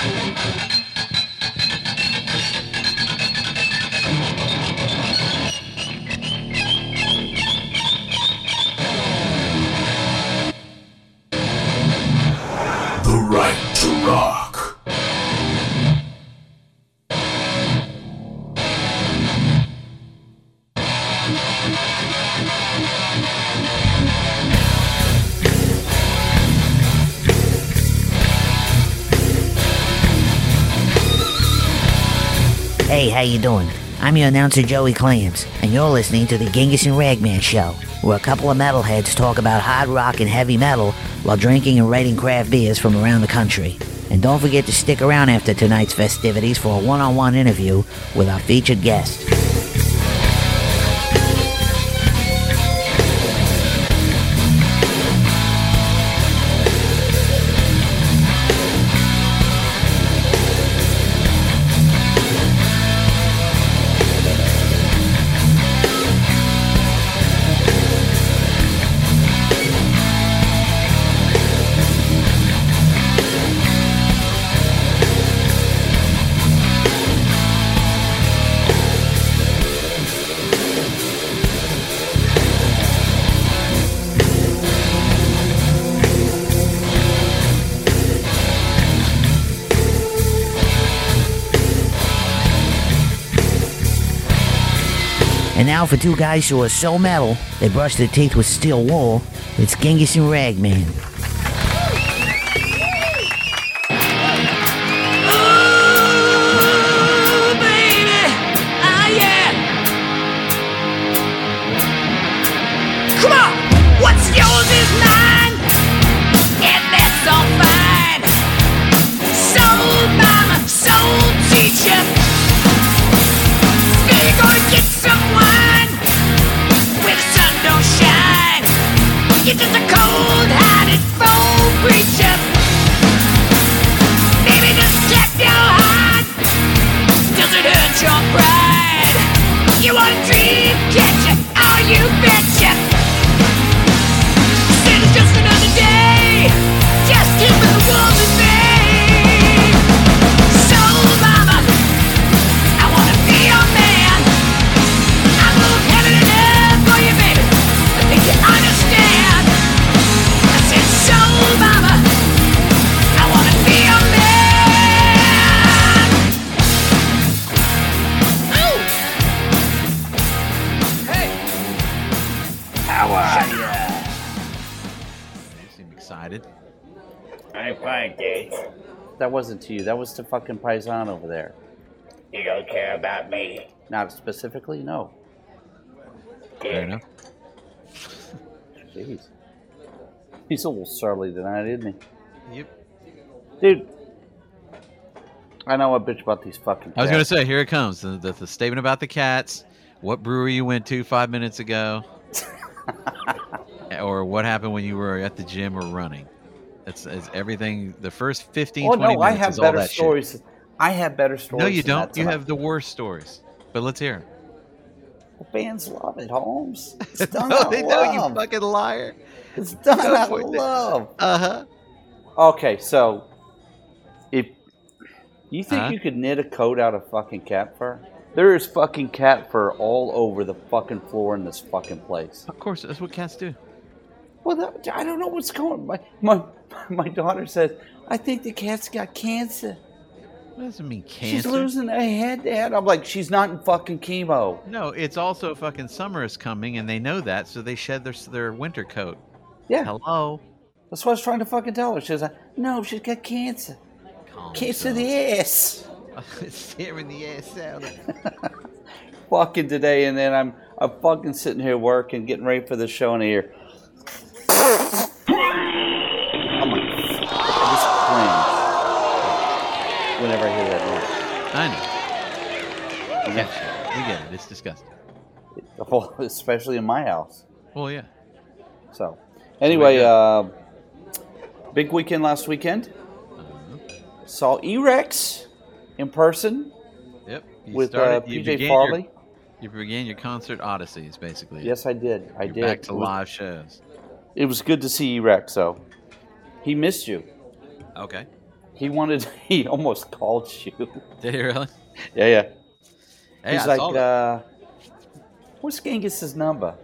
To rock. Hey, how you doing? I'm your announcer Joey Clams, and you're listening to the Genghis and Ragman Show, where a couple of metalheads talk about hard rock and heavy metal while drinking and rating craft beers from around the country. And don't forget to stick around after tonight's festivities for a one-on-one interview with our featured guest. Now for two guys who are so metal, they brush their teeth with steel wool, it's Genghis and Ragman. How are? You seem excited. I'm fine, Dave. That wasn't to you. That was to fucking Paisan over there. You don't care about me. Not specifically, no. Fair enough. Jeez. He's a little surly tonight, isn't he? Yep. Dude. I know a bitch about these fucking I was gonna say, here it comes. The, the, the statement about the cats. What brewery you went to five minutes ago, or what happened when you were at the gym or running. That's, it's everything. The first 15, Oh 20 no, I have is all better that shit. stories. I have better stories. No, you don't. You have the worst stories. But let's hear 'em. Well, fans love it, Holmes. It's done no, out they of don't. You fucking liar. It's done Go out of love. Uh huh. Okay, so if you think Huh? you could knit a coat out of fucking cat fur, there is fucking cat fur all over the fucking floor in this fucking place. Of course, that's what cats do. Well, that, I don't know what's going. My my my daughter says, "I think the cat's got cancer. That doesn't mean cancer? She's losing her head, Dad." I'm like, "She's not in fucking chemo." No, it's also fucking summer is coming, and they know that, so they shed their their winter coat. Yeah, Hello. that's what I was trying to fucking tell her. She's like, "No, she's got cancer. Calm Cancer of the ass." Staring the ass out. fucking today, and then I'm I'm fucking sitting here working, getting ready for the show, and I hear. I'm like, I just cringe whenever I hear that noise. I know. Catch it. We get it. It's disgusting. Well, especially in my house. Well, yeah. So, anyway, uh, big weekend last weekend. Saw E-Rex in person Yep. You with uh, started- you PJ Farley. Your, you began your concert odysseys, basically. Yes, I did. I You're did. Back to was- live shows. It was good to see E-Rex, though. He missed you. Okay. He wanted. He almost called you. Did he really? Yeah, yeah. Hey, He's I like, uh, "What's Genghis's number?"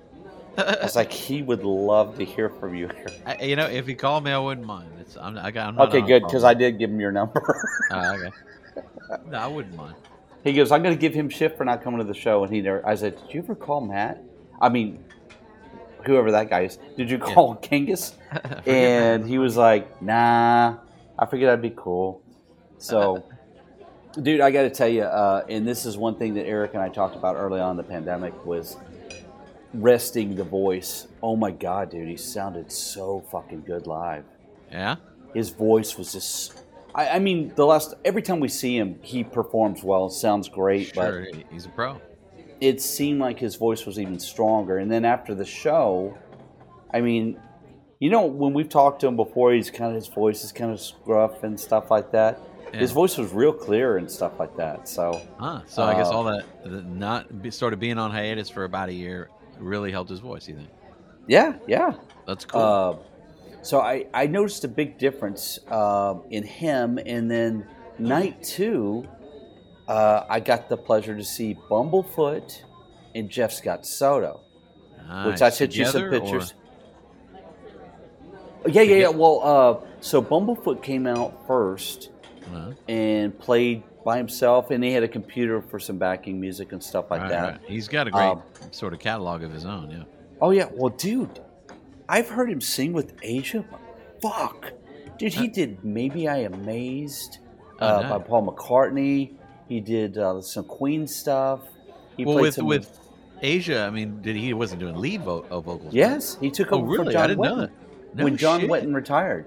I was like, "He would love to hear from you." I, you know, if he called me, I wouldn't mind. It's, I'm, I got, I'm not okay, good, because I did give him your number. Oh, okay. No, I wouldn't mind. he goes, "I'm going to give him shit for not coming to the show," and he never. I said, "Did you ever call Matt? I mean, whoever that guy is. Did you call Genghis?" and he was like, "Nah, I figured that'd be cool." So, dude, I got to tell you, uh, and this is one thing that Eric and I talked about early on in the pandemic was resting the voice. Oh my god, dude, he sounded so fucking good live. Yeah. His voice was just. I, I mean, the last every time we see him, he performs well, sounds great, Sure, but he's a pro. it seemed like his voice was even stronger. And then after the show, I mean, you know, when we've talked to him before, he's kind of his voice is kind of scruff and stuff like that. His voice was real clear and stuff like that. So Huh. So I guess Uh, all that, the not be, sort of being on hiatus for about a year really helped his voice. You think? yeah, yeah. That's cool. Uh, so I, I noticed a big difference uh, in him, and then night two, uh, I got the pleasure to see Bumblefoot and Jeff Scott Soto, which I sent you some Together, or- pictures. Yeah, yeah, yeah. Well, uh, so Bumblefoot came out first Uh-huh. and played by himself, and he had a computer for some backing music and stuff like Right, that. right. He's got a great Um, sort of catalog of his own. Yeah. Oh yeah, well, dude, I've heard him sing with Asia. Fuck, dude, he did "Maybe I'm Amazed" Oh, uh, by Paul McCartney. He did uh, some Queen stuff. He well, played with some with Asia, I mean, did he, wasn't doing lead vo- uh, vocals? Yes, he took Oh, over really? for I John didn't know that. No when John shit. Wetton retired.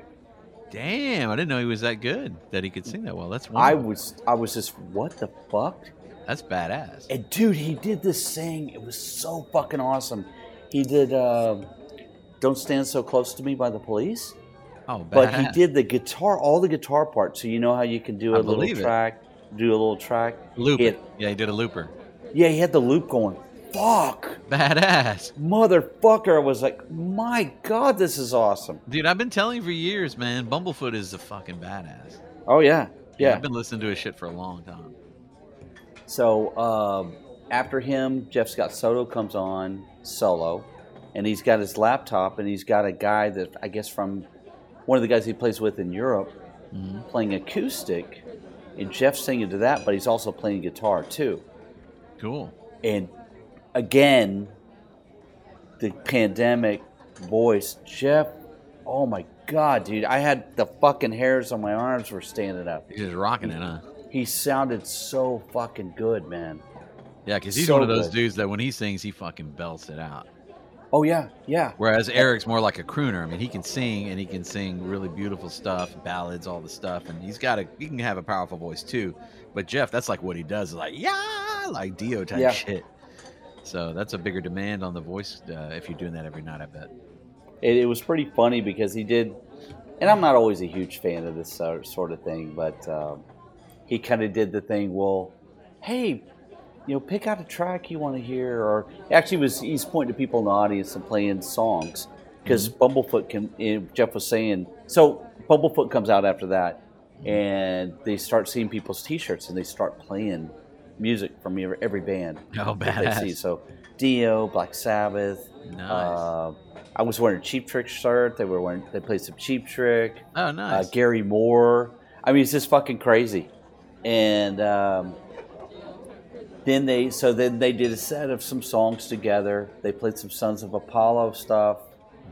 Damn, I didn't know he was that good. That he could sing that well. That's I was, I was just, what the fuck? That's badass. And dude, he did this thing. It was so fucking awesome. He did uh, "Don't Stand So Close to Me" by the Police. oh, badass. But he did the guitar, all the guitar parts. So you know how you can do a I little believe it. track, do a little track. loop. He it. had- Yeah, he did a looper. yeah, he had the loop going. Fuck, Badass. motherfucker! I was like, my god, this is awesome. Dude, I've been telling you for years, man. Bumblefoot is a fucking badass. Oh yeah, yeah. I've been listening to his shit for a long time. So um, after him, Jeff Scott Soto comes on solo, and he's got his laptop, and he's got a guy that I guess from one of the guys he plays with in Europe mm-hmm. playing acoustic, and Jeff's singing to that, but he's also playing guitar too. Cool. And again, the pandemic voice, Jeff. Oh my god, dude! I had the fucking hairs on my arms were standing up. He's just rocking it, huh? He sounded so fucking good, man. Yeah, because he's So one of those good. dudes that when he sings, he fucking belts it out. Oh yeah, yeah. Whereas Eric's more like a crooner. I mean, he can sing and he can sing really beautiful stuff, ballads, all the stuff, and he's got a he can have a powerful voice too. But Jeff, that's like what he does, like yeah, like Dio type Yeah. shit. So that's a bigger demand on the voice uh, if you're doing that every night. I bet. It, it was pretty funny because he did, and I'm not always a huge fan of this sort sort of thing, but um, he kind of did the thing. Well, hey, you know, pick out a track you want to hear, or actually, was he's pointing to people in the audience and playing songs because Bumblefoot can. Jeff was saying so. Bumblefoot comes out after that, and they start seeing people's T-shirts and they start playing music from every, every band. Oh, that they see. badass. So Dio, Black Sabbath. Nice. Uh, I was wearing a Cheap Trick shirt. They were wearing. They played some Cheap Trick. oh, Uh, nice. Gary Moore. I mean, it's just fucking crazy. And um, then they, so then they did a set of some songs together. They played some Sons of Apollo stuff.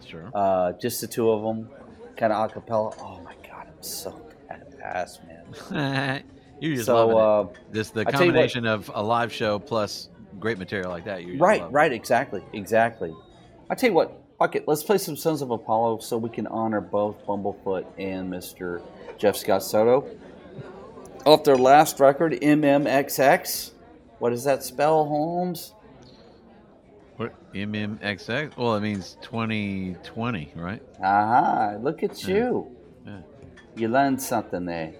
sure. Uh, just the two of them, kind of a cappella. Oh my god, I'm so badass, man. you're just so loving it. uh, This the you what- combination of a live show plus great material like that. You're Right, right, exactly, exactly. I tell you what, fuck it, let's play some Sons of Apollo so we can honor both Bumblefoot and Mr. Jeff Scott Soto. Off their last record, MMXX. What does that spell, Holmes? What MMXX? Well, it means 2020, right? Aha, look at you. Yeah. You learned something there.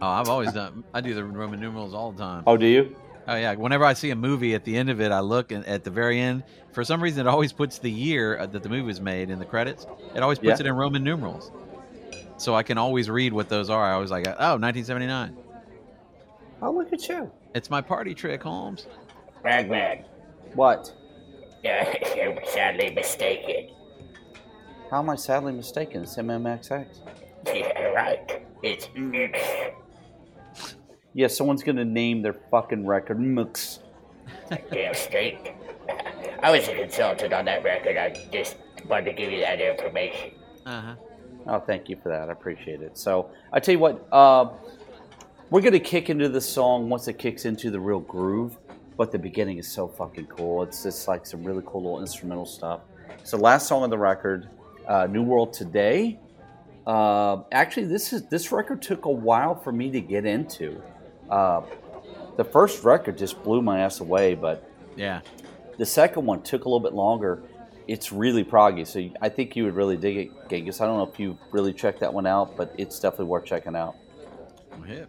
Oh, I've always done. I do the Roman numerals all the time. Oh, do you? Oh yeah. Whenever I see a movie, at the end of it, I look and at the very end. For some reason, it always puts the year uh, that the movie was made in the credits. It always puts Yeah. it in Roman numerals. so I can always read what those are. I was like, oh, 1979. Oh, look at you. It's my party trick, Holmes. Ragman, What? you're sadly mistaken. How am I sadly mistaken? It's MMXX. Yeah, right. It's mix. Yeah, someone's gonna name their fucking record Mux. Damn straight. I was a consultant on that record. I just wanted to give you that information. Uh huh. Oh, thank you for that. I appreciate it. So I tell you what, uh, we're gonna kick into the song once it kicks into the real groove. But the beginning is so fucking cool. It's just like some really cool little instrumental stuff. So last song on the record, uh, "New World Today." Uh, actually, this is this record took a while for me to get into. Uh, the first record just blew my ass away, but Yeah. the second one took a little bit longer. It's really proggy, so I think you would really dig it, Genghis. I don't know if you really checked that one out, but it's definitely worth checking out. I'm hip.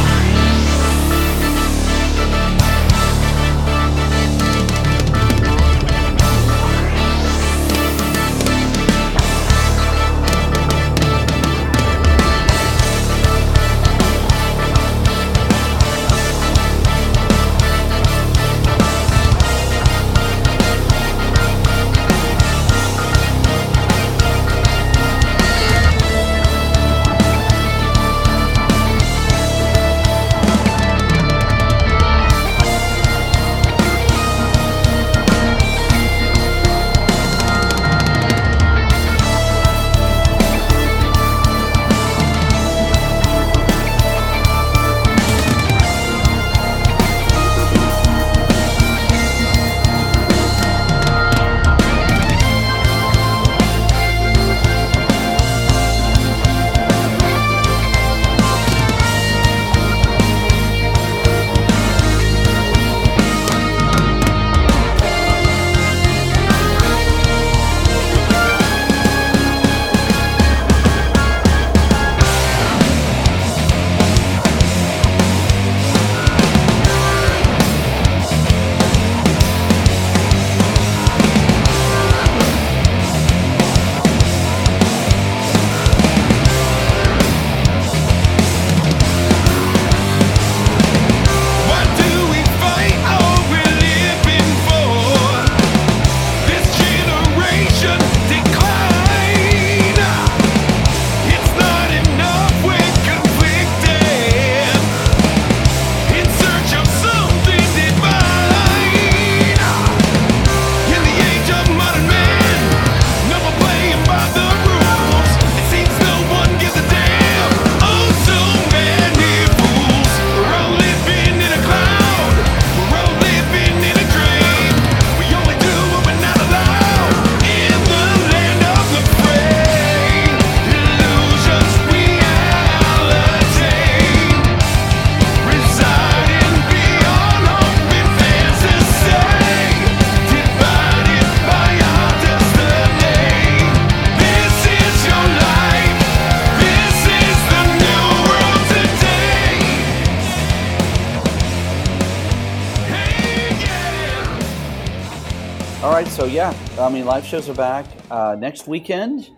So yeah, I mean, live shows are back uh, next weekend.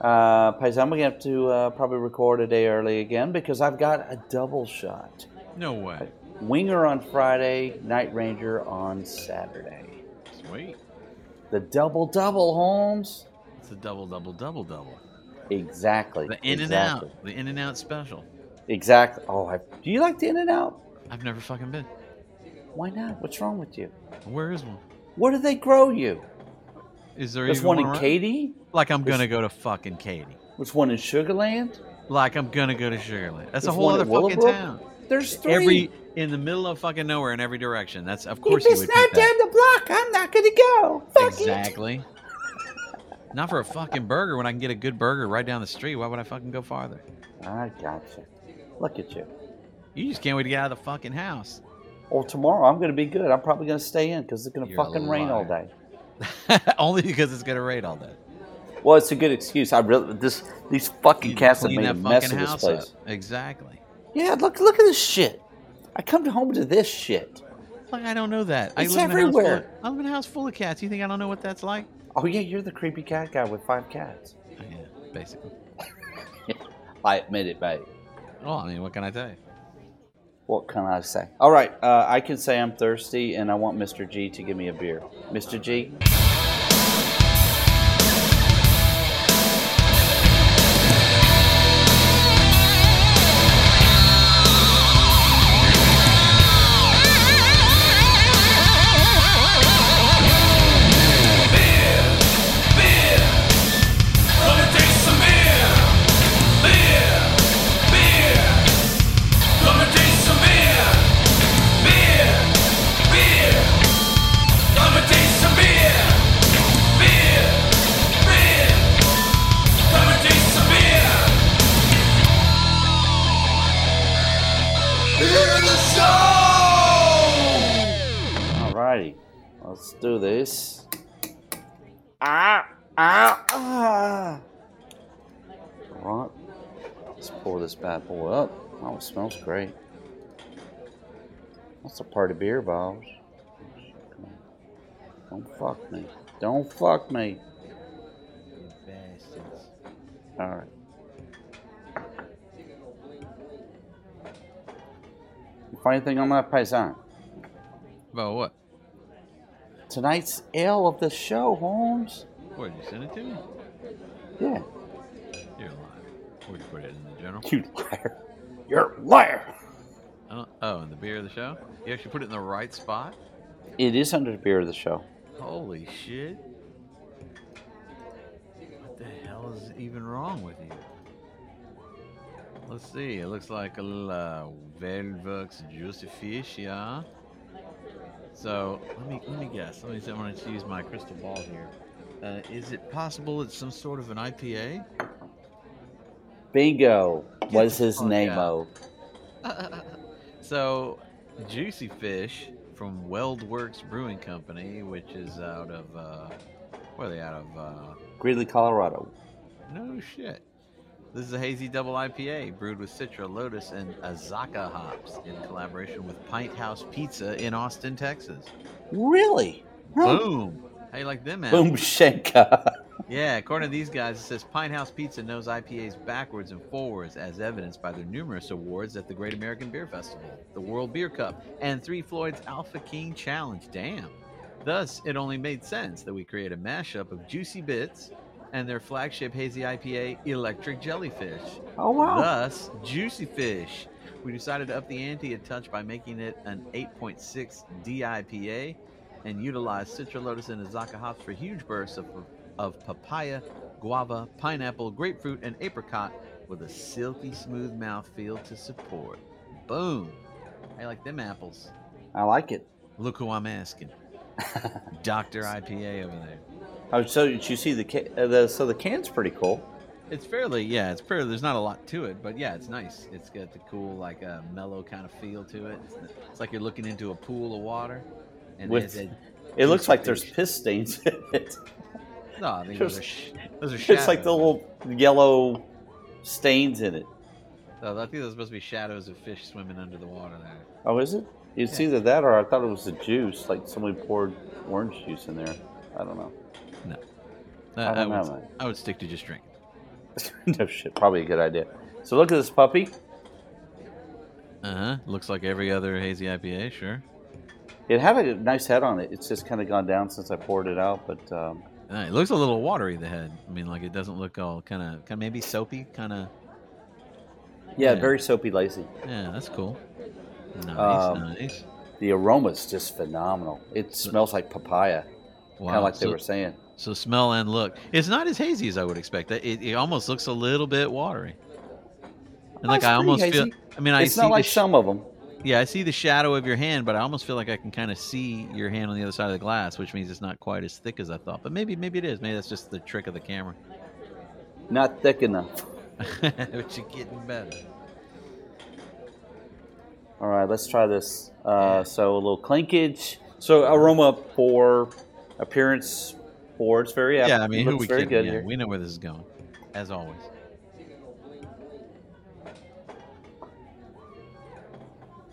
Uh, Paisan, gonna have to uh, probably record a day early again because I've got a double shot. No way. Winger on Friday, Night Ranger on Saturday. Sweet. The double double, Holmes. It's a double, double, double, double. Exactly. The in exactly. and out. The in and out special. Exactly. Oh, I, do you like the In and Out? I've never fucking been. Why not? What's wrong with you? Where is one? Where do they grow you? Is there There's even one in around? Katy. Like I'm gonna go to fucking Katy. There's one in Sugarland. Like I'm gonna go to Sugarland. That's a whole one other in fucking Willowbrook. town. There's three. Every in the middle of fucking nowhere in every direction. That's of course if you it's would not that. down the block, I'm not gonna go. Fuck it. Exactly. Not for a fucking burger when I can get a good burger right down the street. Why would I fucking go farther? I gotcha. Look at you. You just can't wait to get out of the fucking house. Well, tomorrow I'm gonna be good. I'm probably gonna stay in because it's gonna fucking rain all day. Only because it's gonna rain all day. Well, it's a good excuse. I really this these fucking You cats have made a mess of this house place. up. Exactly. Yeah, look look at this shit. I come home to this shit. Like I don't know that. It's I live In a house full everywhere. of, I live in a house full of cats. You think I don't know what that's like? Oh yeah, you're the creepy cat guy with five cats. Yeah. basically. I admit it, mate. Well, I mean, what can I tell you? What can I say? All right, uh, I can say I'm thirsty and I want Mr. G to give me a beer. Mr. G? Let's do this. Ah, ah, ah. All right, let's pour this bad boy up. Oh, it smells great. That's a party beer, Bobs. Come on. Don't fuck me. Don't fuck me. All right. You find anything on that paisan? About what? Tonight's ale of the show, Holmes. What, did you send it to me? Yeah. You're lying. Where'd you put it in the general? You liar. You're a liar. Don't- oh, in the beer of the show? You actually put it in the right spot? It is under the beer of the show. Holy shit. What the hell is even wrong with you? Let's see. It looks like a little uh, Weldworks juicy fish, yeah. So let me let me guess. Let me. I'm going to use my crystal ball here. Uh, is it possible it's some sort of an IPA? Bingo was his fuck name. out. So, Juicy Fish from Weldworks Brewing Company, which is out of uh, where are they out of? Uh, Greeley, Colorado. no shit. This is a hazy double IPA brewed with Citra, Lotus, and Azacca hops in collaboration with Pint House Pizza in Austin, Texas. Really? Huh. Boom! How you like them, man? Boom Shenka. Yeah, according to these guys, it says Pint House Pizza knows IPAs backwards and forwards, as evidenced by their numerous awards at the Great American Beer Festival, the World Beer Cup, and Three Floyd's Alpha King Challenge. Damn. Thus, it only made sense that we create a mashup of Juicy Bits and their flagship hazy IPA, Electric Jellyfish. Oh wow. Thus, Juicy Fish. We decided to up the ante a touch by making it an 8.6 DIPA and utilize Citra Lotus and Azacca hops for huge bursts of, of papaya, guava, pineapple, grapefruit, and apricot with a silky smooth mouthfeel to support. Boom! I like them apples. I like it. Look who I'm asking. Dr. IPA over there. Oh, so did you see the, ca- uh, the so the can's pretty cool. It's fairly, yeah, it's fairly, there's not a lot to it, but yeah, it's nice. It's got the cool, like, uh, mellow kind of feel to it. It's, it's like you're looking into a pool of water. And With- a- It looks like there's piss stains in it. No, I think those are, Just- sh- those are It's like the little yellow stains in it. Oh, I think those supposed to be shadows of fish swimming under the water there. Oh, is it? It's either that or I thought it was the juice, like somebody poured orange juice in there. I don't know. I I, would, know. I would stick to just drink. no shit, probably a good idea. So look at this puppy. Uh huh. Looks like every other hazy IPA, sure. It had a nice head on it. It's just kind of gone down since I poured it out, but um, Uh, it looks a little watery, the head. I mean, like, it doesn't look all kind of, kind of maybe soapy, kind of. yeah, Yeah. very soapy, lacy. Yeah, that's cool. Nice, Um, nice. The aroma's just phenomenal. It smells like papaya, kind of like they were saying. So smell and look. It's not as hazy as I would expect. It, it almost looks a little bit watery. And like it's I almost feel. I mean, I it's see not like sh- some of them. Yeah, I see the shadow of your hand, but I almost feel like I can kind of see your hand on the other side of the glass, which means it's not quite as thick as I thought. But maybe, maybe it is. Maybe that's just the trick of the camera. Not thick enough. but you're getting better. All right, let's try this. Uh, So a little clinkage. So aroma for appearance it's very Yeah, I mean, who we very kidding? good Yeah, here. we know where this is going, as always.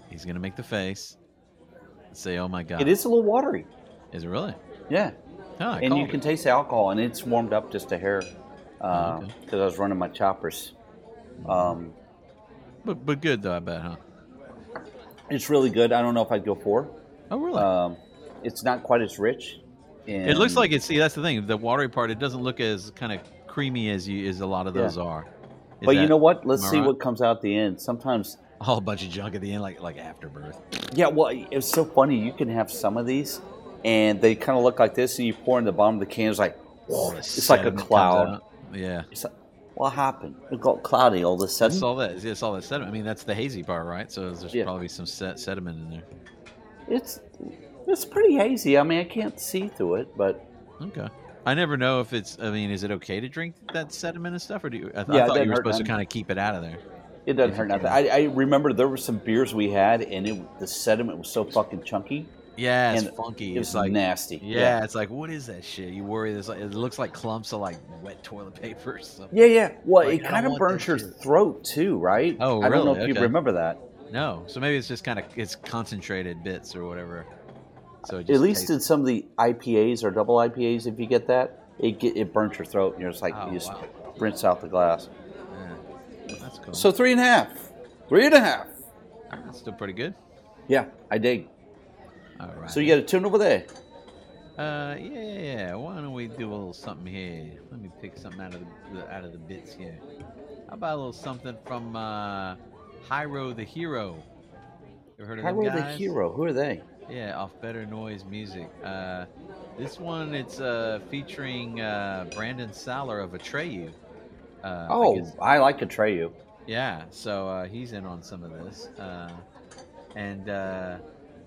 He's gonna make the face. Say, "Oh my god!" It is a little watery. Is it really? Yeah, Oh, and you called can taste the alcohol, and it's warmed up just a hair. because okay. I was running my choppers. Um, But but good though, I bet, huh? it's really good. I don't know if I'd go four. Oh really? Um, it's not quite as rich. It looks like it's. See, that's the thing. The watery part, it doesn't look as kind of creamy as you as a lot of Yeah. those are. Is But you know what? Let's see right? what comes out at the end. Sometimes, all a bunch of junk at the end, like like afterbirth. yeah. Well, it's so funny. You can have some of these, and they kind of look like this, and you pour in the bottom of the can. It's like, All the it's like a cloud. Yeah. It's like, what happened? It got cloudy all of a sudden. saw that. Yeah, I saw that sediment. I mean, that's the hazy part, right? So there's Yeah. probably some sediment in there. It's it's pretty hazy. I mean, I can't see through it, but Okay. I never know if it's. I mean, is it okay to drink that sediment and stuff, or do you? I, th- Yeah, I thought you were supposed to kind of keep it out of there. it doesn't hurt nothing. I, I remember there were some beers we had, and it the sediment was so fucking chunky. Yeah, it's And funky. It It's was like nasty. Yeah, it's like what is that shit? You worry. There's like it looks like clumps of like wet toilet paper. or something. Yeah, yeah. Well, Like, it kind of burns your shit. throat too, right? Oh, really? I don't know if you remember that. No, so maybe it's just kind of it's concentrated bits or whatever. So At least tastes- in some of the IPAs or double IPAs, if you get that, it get, it burns your throat, and you're just like Oh, you just wow. rinse out the glass. yeah. that's cool. So three and a half, three and a half. that's still pretty good. Yeah, I dig. All right. So you got a tune over there. Uh, yeah, yeah. Why don't we do a little something here? Let me pick something out of the, out of the bits here. How about a little something from uh, Hyro the Hero? You ever heard of Hyro the Hero? Who are they? Yeah, off Better Noise Music. Uh, this one it's uh, featuring uh, Brandon Saller of Atreyu. Uh, I Oh, guess- I like Atreyu. yeah. So uh, he's in on some of this, uh, and uh,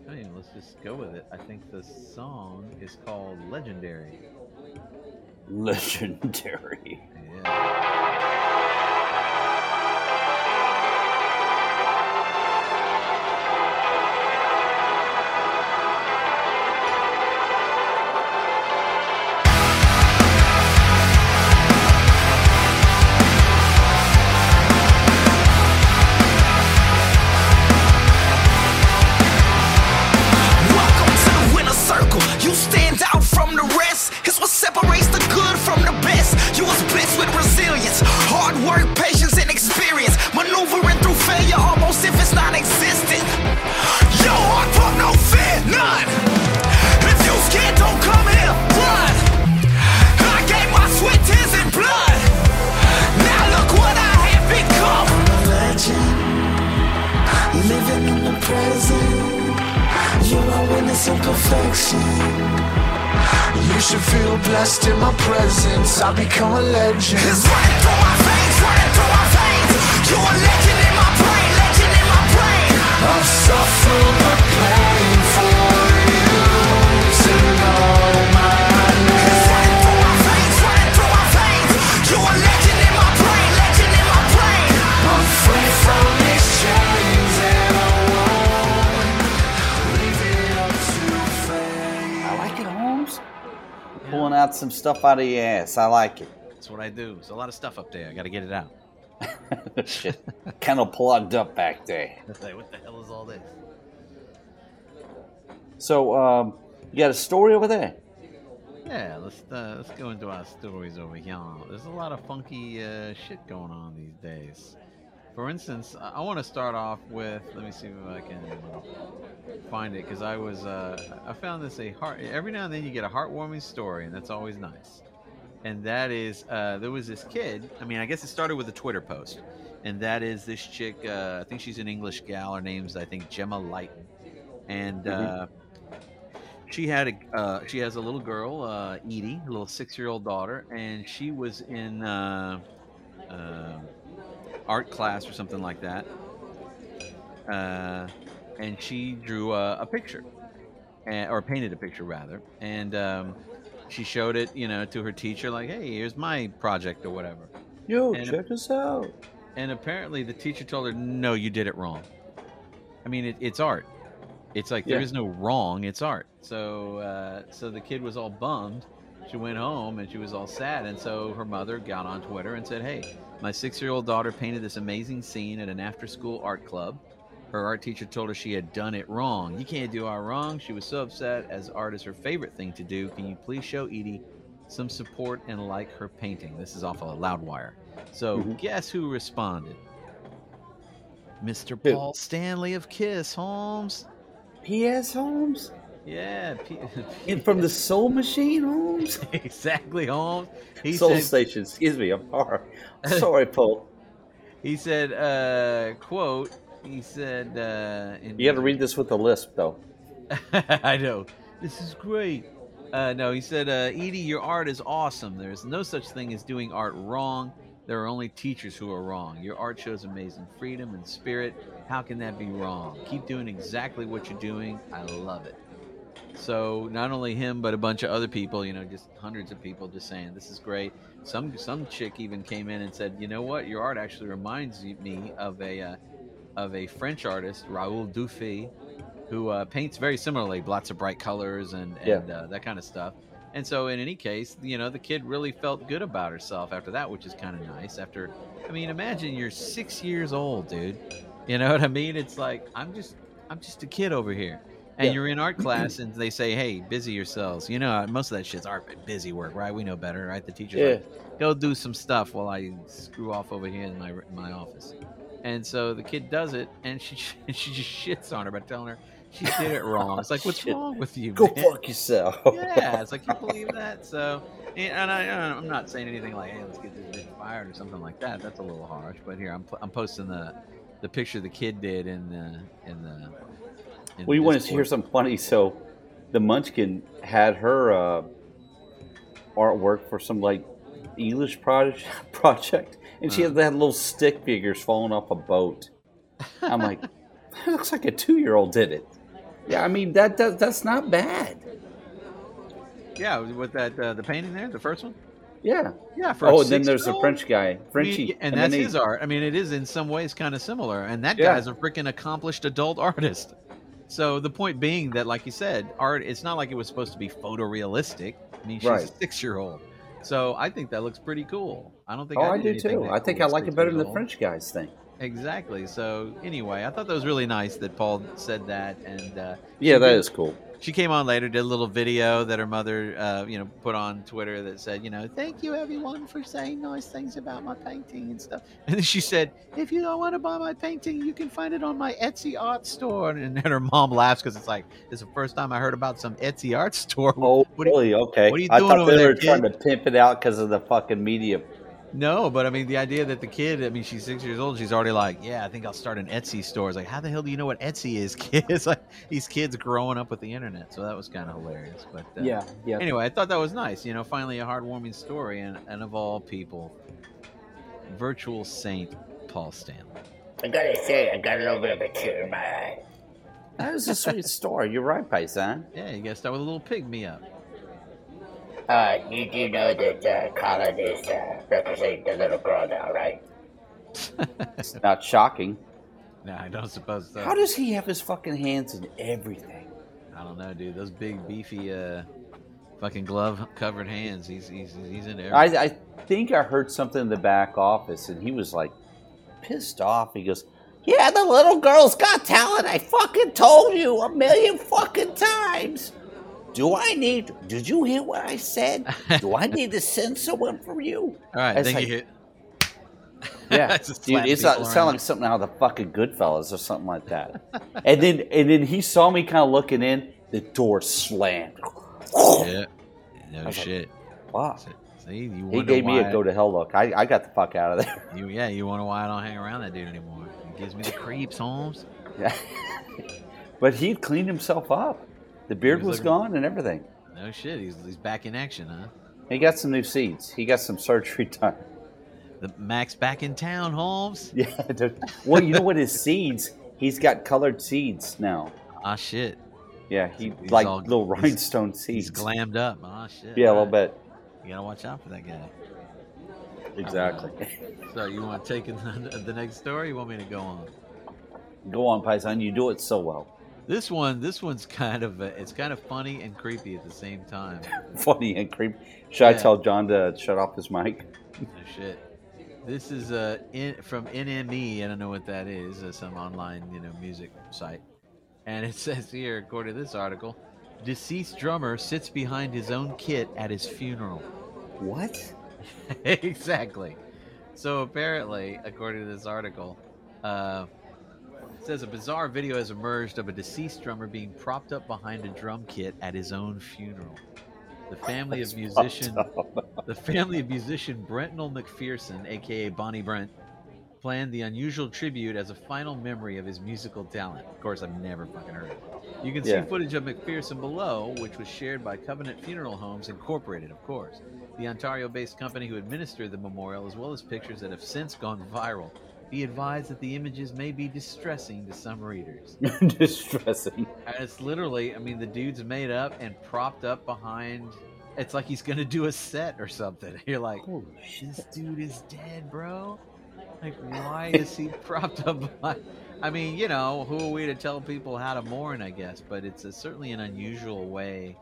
I mean, let's just go with it. I think the song is called "Legendary." Legendary. Yeah. I become a legend. Out some stuff out of your ass. I like it. That's what I do. There's a lot of stuff up there. I got to get it out. Shit. kind of plugged up back there. Like, what the hell is all this? So, um, you got a story over there? Yeah, let's uh, let's go into our stories over here. There's a lot of funky uh, shit going on these days. For instance, I, want to start off with. Let me see if I can find it because I was uh, I found this a heart. Every now and then you get a heartwarming story, and that's always nice. And that is uh, there was this kid. I mean, I guess it started with a Twitter post, and that is this chick. Uh, I think she's an English gal. Her name's I think Gemma Lighton, and. Uh, she had a uh, she has a little girl, uh, Edie, a little six year old daughter, and she was in uh, uh, art class or something like that. Uh, and she drew a, a picture, and, or painted a picture rather, and um, she showed it, you know, to her teacher, like, "Hey, here's my project or whatever." Yo, And- check us out. And apparently, the teacher told her, "No, you did it wrong." I mean, it, it's art. It's like there Yeah. is no wrong. It's art. So, uh, so the kid was all bummed. She went home and she was all sad. And so her mother got on Twitter and said, "Hey, my six-year-old daughter painted this amazing scene at an after-school art club. Her art teacher told her she had done it wrong. You can't do art wrong. She was so upset, as art is her favorite thing to do. Can you please show Edie some support and like her painting. This is off of Loudwire. So Mhm. guess who responded? Mr. Who? Paul Stanley of Kiss, Holmes. P.S. Holmes? Yeah, P- from the Soul Machine, Holmes? exactly, Holmes. He Soul said, Station. Excuse me. I'm sorry. Sorry, Paul. he said, uh, quote, he said, uh, in- You got to read this with a lisp, though. I know. This is great. Uh, no, he said, uh, Edie, your art is awesome. There's no such thing as doing art wrong. There are only teachers who are wrong. Your art shows amazing freedom and spirit. How can that be wrong? Keep doing exactly what you're doing. I love it. So not only him, but a bunch of other people, you know, just hundreds of people, just saying this is great. Some some chick even came in and said, you know what, your art actually reminds me of a uh, of a French artist, Raoul Dufy, who uh, paints very similarly, lots of bright colors and, Yeah. and uh, that kind of stuff. And so, in any case, you know, the kid really felt good about herself after that, which is kind of nice. After, I mean, imagine you're six years old, dude. You know what I mean? It's like I'm just, I'm just a kid over here, and Yeah. you're in art class, and they say, "Hey, busy yourselves." You know, uh, most of that shit's art busy work, right? We know better, right? The teacher's Yeah. like, "Go do some stuff while I screw off over here in my in my office." And so the kid does it, and she she just shits on her by telling her she did it wrong. It's like, what's Shit. wrong with you? Go man? fuck yourself. yeah, it's like you believe that. So, and I, I'm not saying anything like, "Hey, let's get this bitch fired" or something like that. That's a little harsh. But here, I'm I'm posting the the picture the kid did in the in the. We wanted to hear something funny, so the Munchkin had her uh, artwork for some like English project, project, and she had that little stick figures falling off a boat. I'm like, that looks like a two year old did it. Yeah, I mean that, that that's not bad. Yeah, with that uh, the painting there, the first one. Yeah. Yeah, Oh, and then there's a? French guy, Frenchie, and then that's he- his art. I mean, it is in some ways kind of similar, and that Yeah. guy's a freaking accomplished adult artist. So the point being that, like you said, art. It's not like it was supposed to be photorealistic. I mean, she's a six-year-old, so I think that looks pretty cool. I don't think. Oh, I, I do too. I think I like it better than the. French guy's thing. Exactly. So anyway, I thought that was really nice that Paul said that, and uh, Yeah, that did- is cool. She came on later, did a little video that her mother, uh, you know, put on Twitter that said, you know, thank you everyone for saying nice things about my painting and stuff. And then she said, if you don't want to buy my painting, you can find it on my Etsy art store. And then her mom laughs because it's like, it's the first time I heard about some Etsy art store. Oh, What are you- really? Okay. what are you doing I thought over they there, were trying kid? to pimp it out because of the fucking media. No, but I mean, the idea that the kid, I mean, she's six years old, she's already like, yeah, I think I'll start an Etsy store. It's like, how the hell do you know what Etsy is, kids? Like these kids growing up with the internet. So that was kind of hilarious. But uh, yeah. anyway, I thought that was nice. You know, finally a heartwarming story, and, and of all people, virtual saint Paul Stanley. I gotta say, I got a little bit of a tear in my eye. That was a sweet story. You're right, Paisan. Yeah, you gotta start with a little pig me up. Uh, you do know that uh, Colin is uh, representing the little girl now, right? It's not shocking. no, I don't suppose so. How does he have his fucking hands in everything? I don't know, dude. Those big, beefy, uh, fucking glove covered hands. He's he's he's into I. I think I heard something in the back office, and he was like pissed off. He goes, "Yeah, the little girl's got talent. I fucking told you a million fucking times. Do I need? Did you hear what I said? Do I need to send someone for you? All right, It's thank like- you. Yeah, dude, it's not, people it sound like something out of the fucking Goodfellas or something like that. and then and then he saw me kind of looking in. The door slammed. Yeah. No was like, shit. Wow. See, you He wonder gave me a go to hell look. I, I got the fuck out of there. You, yeah, you wonder why I don't hang around that dude anymore. He gives me the creeps, Holmes. Yeah. but he'd cleaned himself up. The beard was was looking- gone and everything. No shit, he's, he's back in action, huh? He got some new seeds. He got some surgery done. The Max back in town, Holmes. Yeah. Well, you know what? His seeds. He's got colored seeds now. Ah shit, Yeah, he He's like all- little he's- rhinestone he's seeds. glammed up. Ah shit. Yeah, a little bit. You gotta watch out for that guy. Exactly. So you want to take the, the next story? You want me to go on? Go on, Paisan. You do it so well. This one, this one's kind of uh it's kind of funny and creepy at the same time. Funny and creepy. Should I tell John to shut off his mic? No shit. This is uh in, from NME. I don't know what that is. Uh, some online, you know, music site. And it says here, according to this article, deceased drummer sits behind his own kit at his funeral. What? exactly. So apparently, according to this article, uh, says a bizarre video has emerged of a deceased drummer being propped up behind a drum kit at his own funeral. The family of musician, the family of musician Brentnell McPherson, aka Bonnie Brent, planned the unusual tribute as a final memory of his musical talent. Of course, I've never fucking heard it. You can see Yeah. footage of McPherson below, which was shared by Covenant Funeral Homes Incorporated, of course, the Ontario-based company who administered the memorial, as well as pictures that have since gone viral. He advised that the images may be distressing to some readers. Distressing. And it's literally, I mean, the dude's made up and propped up behind. It's like he's gonna do a set or something. You're like, Holy shit. this dude is dead, bro. Like, why is he propped up? Behind? I mean, you know, who are we to tell people how to mourn? I guess, but it's a, certainly an unusual way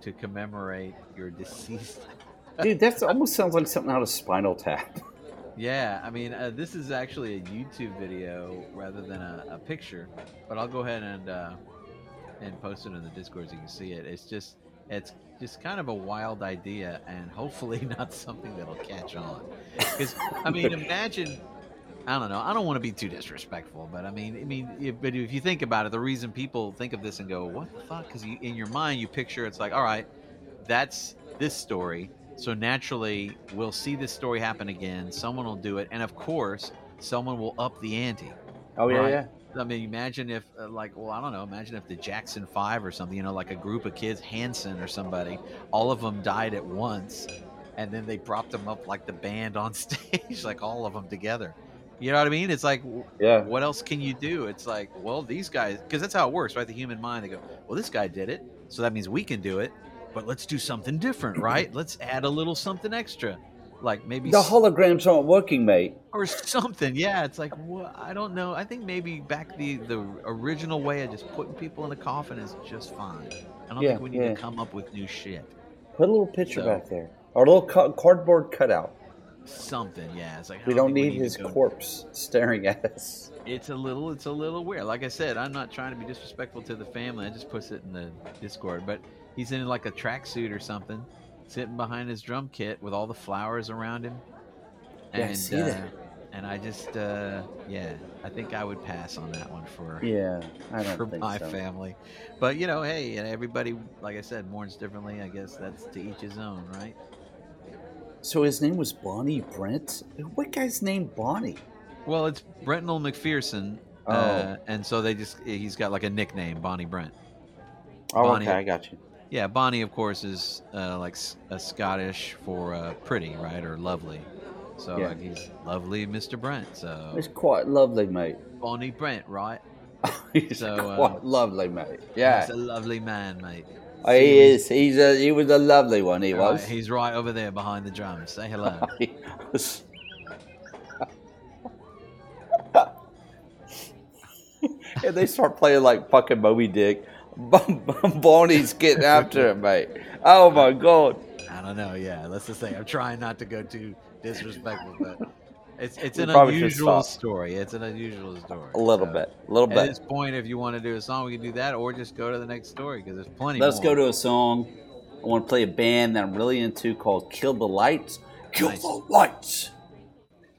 to commemorate your deceased. Dude, that almost sounds like something out of Spinal Tap. Yeah, I mean, uh, this is actually a YouTube video rather than a, a picture, but I'll go ahead and uh, and post it in the Discord so you can see it. It's just it's just kind of a wild idea, and hopefully not something that'll catch on. Because I mean, imagine. I don't know. I don't want to be too disrespectful, but I mean, I mean, if, but if you think about it, the reason people think of this and go, "What the fuck?" Because in your mind, you picture it's like, "All right, that's this story." So naturally, we'll see this story happen again. Someone will do it, and of course, someone will up the ante. Oh, yeah, Right. yeah. I mean, imagine if, uh, like, well, I don't know. Imagine if the Jackson Five or something, you know, like a group of kids, Hanson or somebody, all of them died at once, and then they propped them up like the band on stage, like all of them together. You know what I mean? It's like, Yeah. what else can you do? It's like, well, these guys, because that's how it works, right? The human mind, they go, well, this guy did it, so that means we can do it, but let's do something different, right? let's add a little something extra, like maybe The holograms aren't working, mate. or something. Yeah, it's like I don't know. I think maybe back the the original way of just putting people in a coffin is just fine. I don't Yeah, think we need yeah. to come up with new shit. Put a little picture So- back there. Or a little ca- cardboard cutout. Something, yeah. It's like We don't think need to his go- corpse staring at us. It's a little, it's a little weird. Like I said, I'm not trying to be disrespectful to the family. I just put it in the Discord, but he's in like a tracksuit or something, sitting behind his drum kit with all the flowers around him. Yeah, I and see uh, that. and I just, uh, yeah, I think I would pass on that one for Yeah, I don't for my so. family. But you know, hey, and everybody, like I said, mourns differently. I guess that's to each his own, right? So his name was Bonnie Brent? What guy's name Bonnie? Well, it's Brentnell McPherson, Oh. uh, and so they just—he's got like a nickname, Bonnie Brent. Oh, Bonnie- okay, I got you. Yeah, Bonnie, of course, is uh, like a Scottish for uh, pretty, right, or lovely. So Yeah. like, he's lovely, Mr. Brent. So He's quite lovely, mate. Bonnie Brent, right? He's So, uh, quite lovely, mate. Yeah, he's a lovely man, mate. Oh, he is. He's a. He was a lovely one. He Right, was. he's right over there behind the drums. Say hello. And they start playing like fucking Moby Dick. Bonnie's getting after him, mate. Oh my god. I don't know. Yeah, let's just say I'm trying not to go too disrespectful, but it's it's We an unusual story. It's an unusual story. A little So, bit. A little bit. At this point, if you want to do a song, we can do that, or just go to the next story because there's plenty. Let's more. go to a song. I want to play a band that I'm really into called Kill the Lights. Kill Nice. the Lights.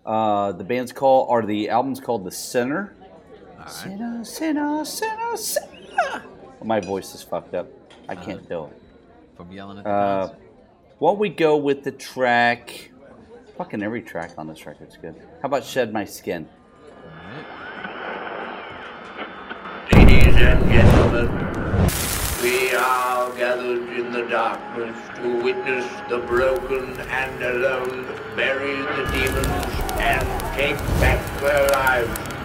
Uh, the band's called, or the album's called The Sinner. All right. Sinner, sinner, sinner, sinner. My voice is fucked up. I can't do it. from yelling at the Uh, why we go with the track? Fucking every track on this record's good. How about Shed My Skin? All right. Ladies and gentlemen, we are gathered in the darkness to witness the broken and alone bury the demons and take back their lives.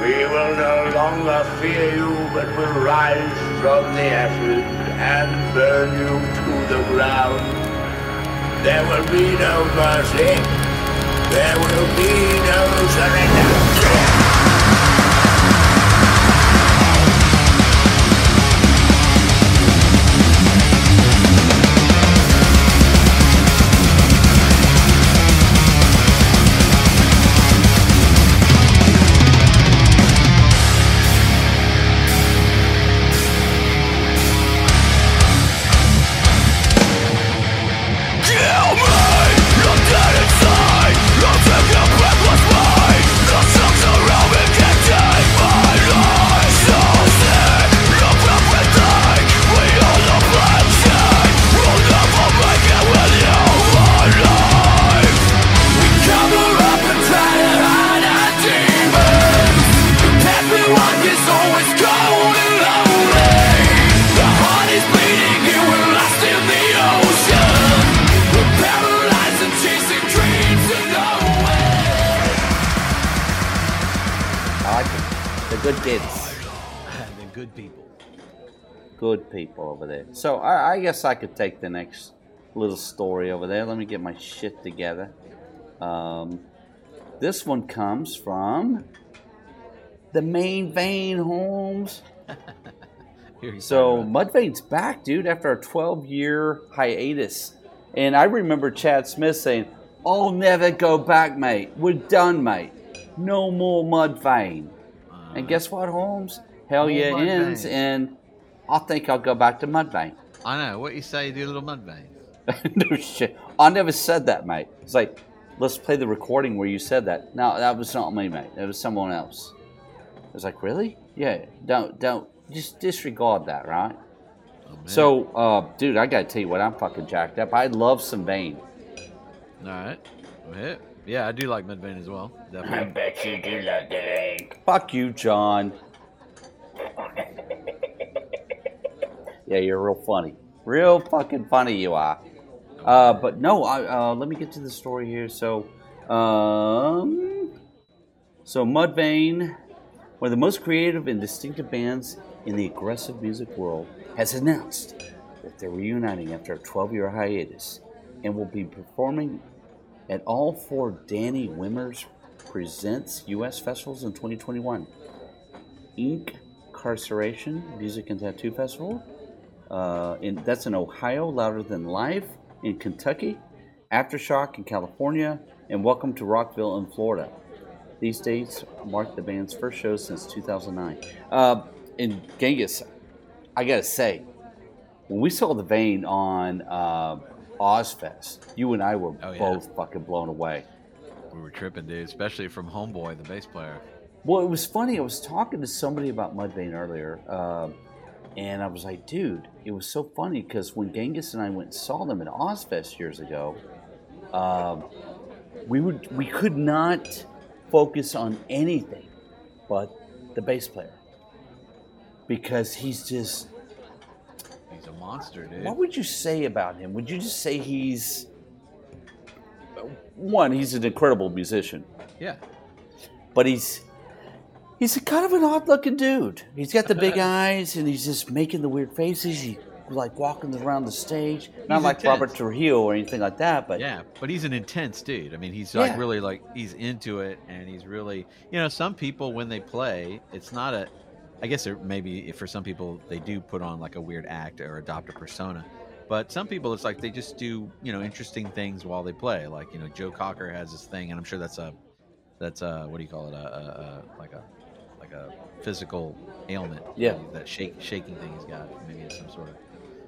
We will no longer fear you, but will rise from the ashes and burn you to the ground. There will be no mercy. There will be no surrender. Good people over there. So I, I guess I could take the next little story over there. Let me get my shit together. Um, this one comes from the main vein, Holmes. So. Mudvayne's back, dude, after a 12 year hiatus. And I remember Chad Smith saying, I'll never go back, mate. We're done, mate. No more Mudvayne. and guess what, Holmes? Hell yeah ends, and I think I'll go back to Mudvayne. I know. What you say, do a little Mudvayne. no shit. I never said that, mate. It's like, let's play the recording where you said that. No, that was not me, mate. That was someone else. I was like, really? Yeah. Don't, don't, just disregard that, right? Oh. So, uh, dude, I gotta tell you what, I'm fucking jacked up. I love some vein. All right. Yeah, yeah, I do like Mudvayne as well. I bet you do love the rain. Fuck you, John. yeah, you're real funny. Real fucking funny you are. Uh, but no, I, uh, let me get to the story here. So, um, so Mudvayne, one of the most creative and distinctive bands in the aggressive music world, has announced that they're reuniting after a 12-year hiatus and will be performing at all four Danny Wimmers Presents U.S. festivals in 2021. Inkcarceration Music and Tattoo Festival. Uh, in, that's in Ohio, Louder Than Life in Kentucky, Aftershock in California, and Welcome to Rockville in Florida. These dates mark the band's first shows since 2009. Uh, and Genghis, I gotta say, when we saw the vein on uh, Ozzfest, you and I were Oh, yeah. both fucking blown away. We were tripping, dude, especially from Homeboy, the bass player. Well, it was funny. I was talking to somebody about Mudvayne earlier, um, and I was like, dude, it was so funny because when Genghis and I went and saw them at Ozzfest years ago, um, we would we could not focus on anything but the bass player because he's just. He's a monster, dude. What would you say about him? Would you just say he's one? He's an incredible musician. Yeah. but he's he's a kind of an odd looking dude. He's got the big eyes and he's just making the weird faces. He like walking around the stage, not He's like intense. Robert Trujillo or anything like that, but Yeah, but he's an intense dude. I mean, he's Yeah. like really like he's into it, and he's really, you know, some people when they play, it's not a. I guess there, maybe for some people they do put on like a weird act or adopt a persona, but some people it's like they just do you know interesting things while they play. Like you know, Joe Cocker has this thing, and I'm sure that's a, that's a what do you call it? A, a, a like a like a physical ailment. Yeah. that shake shaking thing he's got. Maybe it's some sort of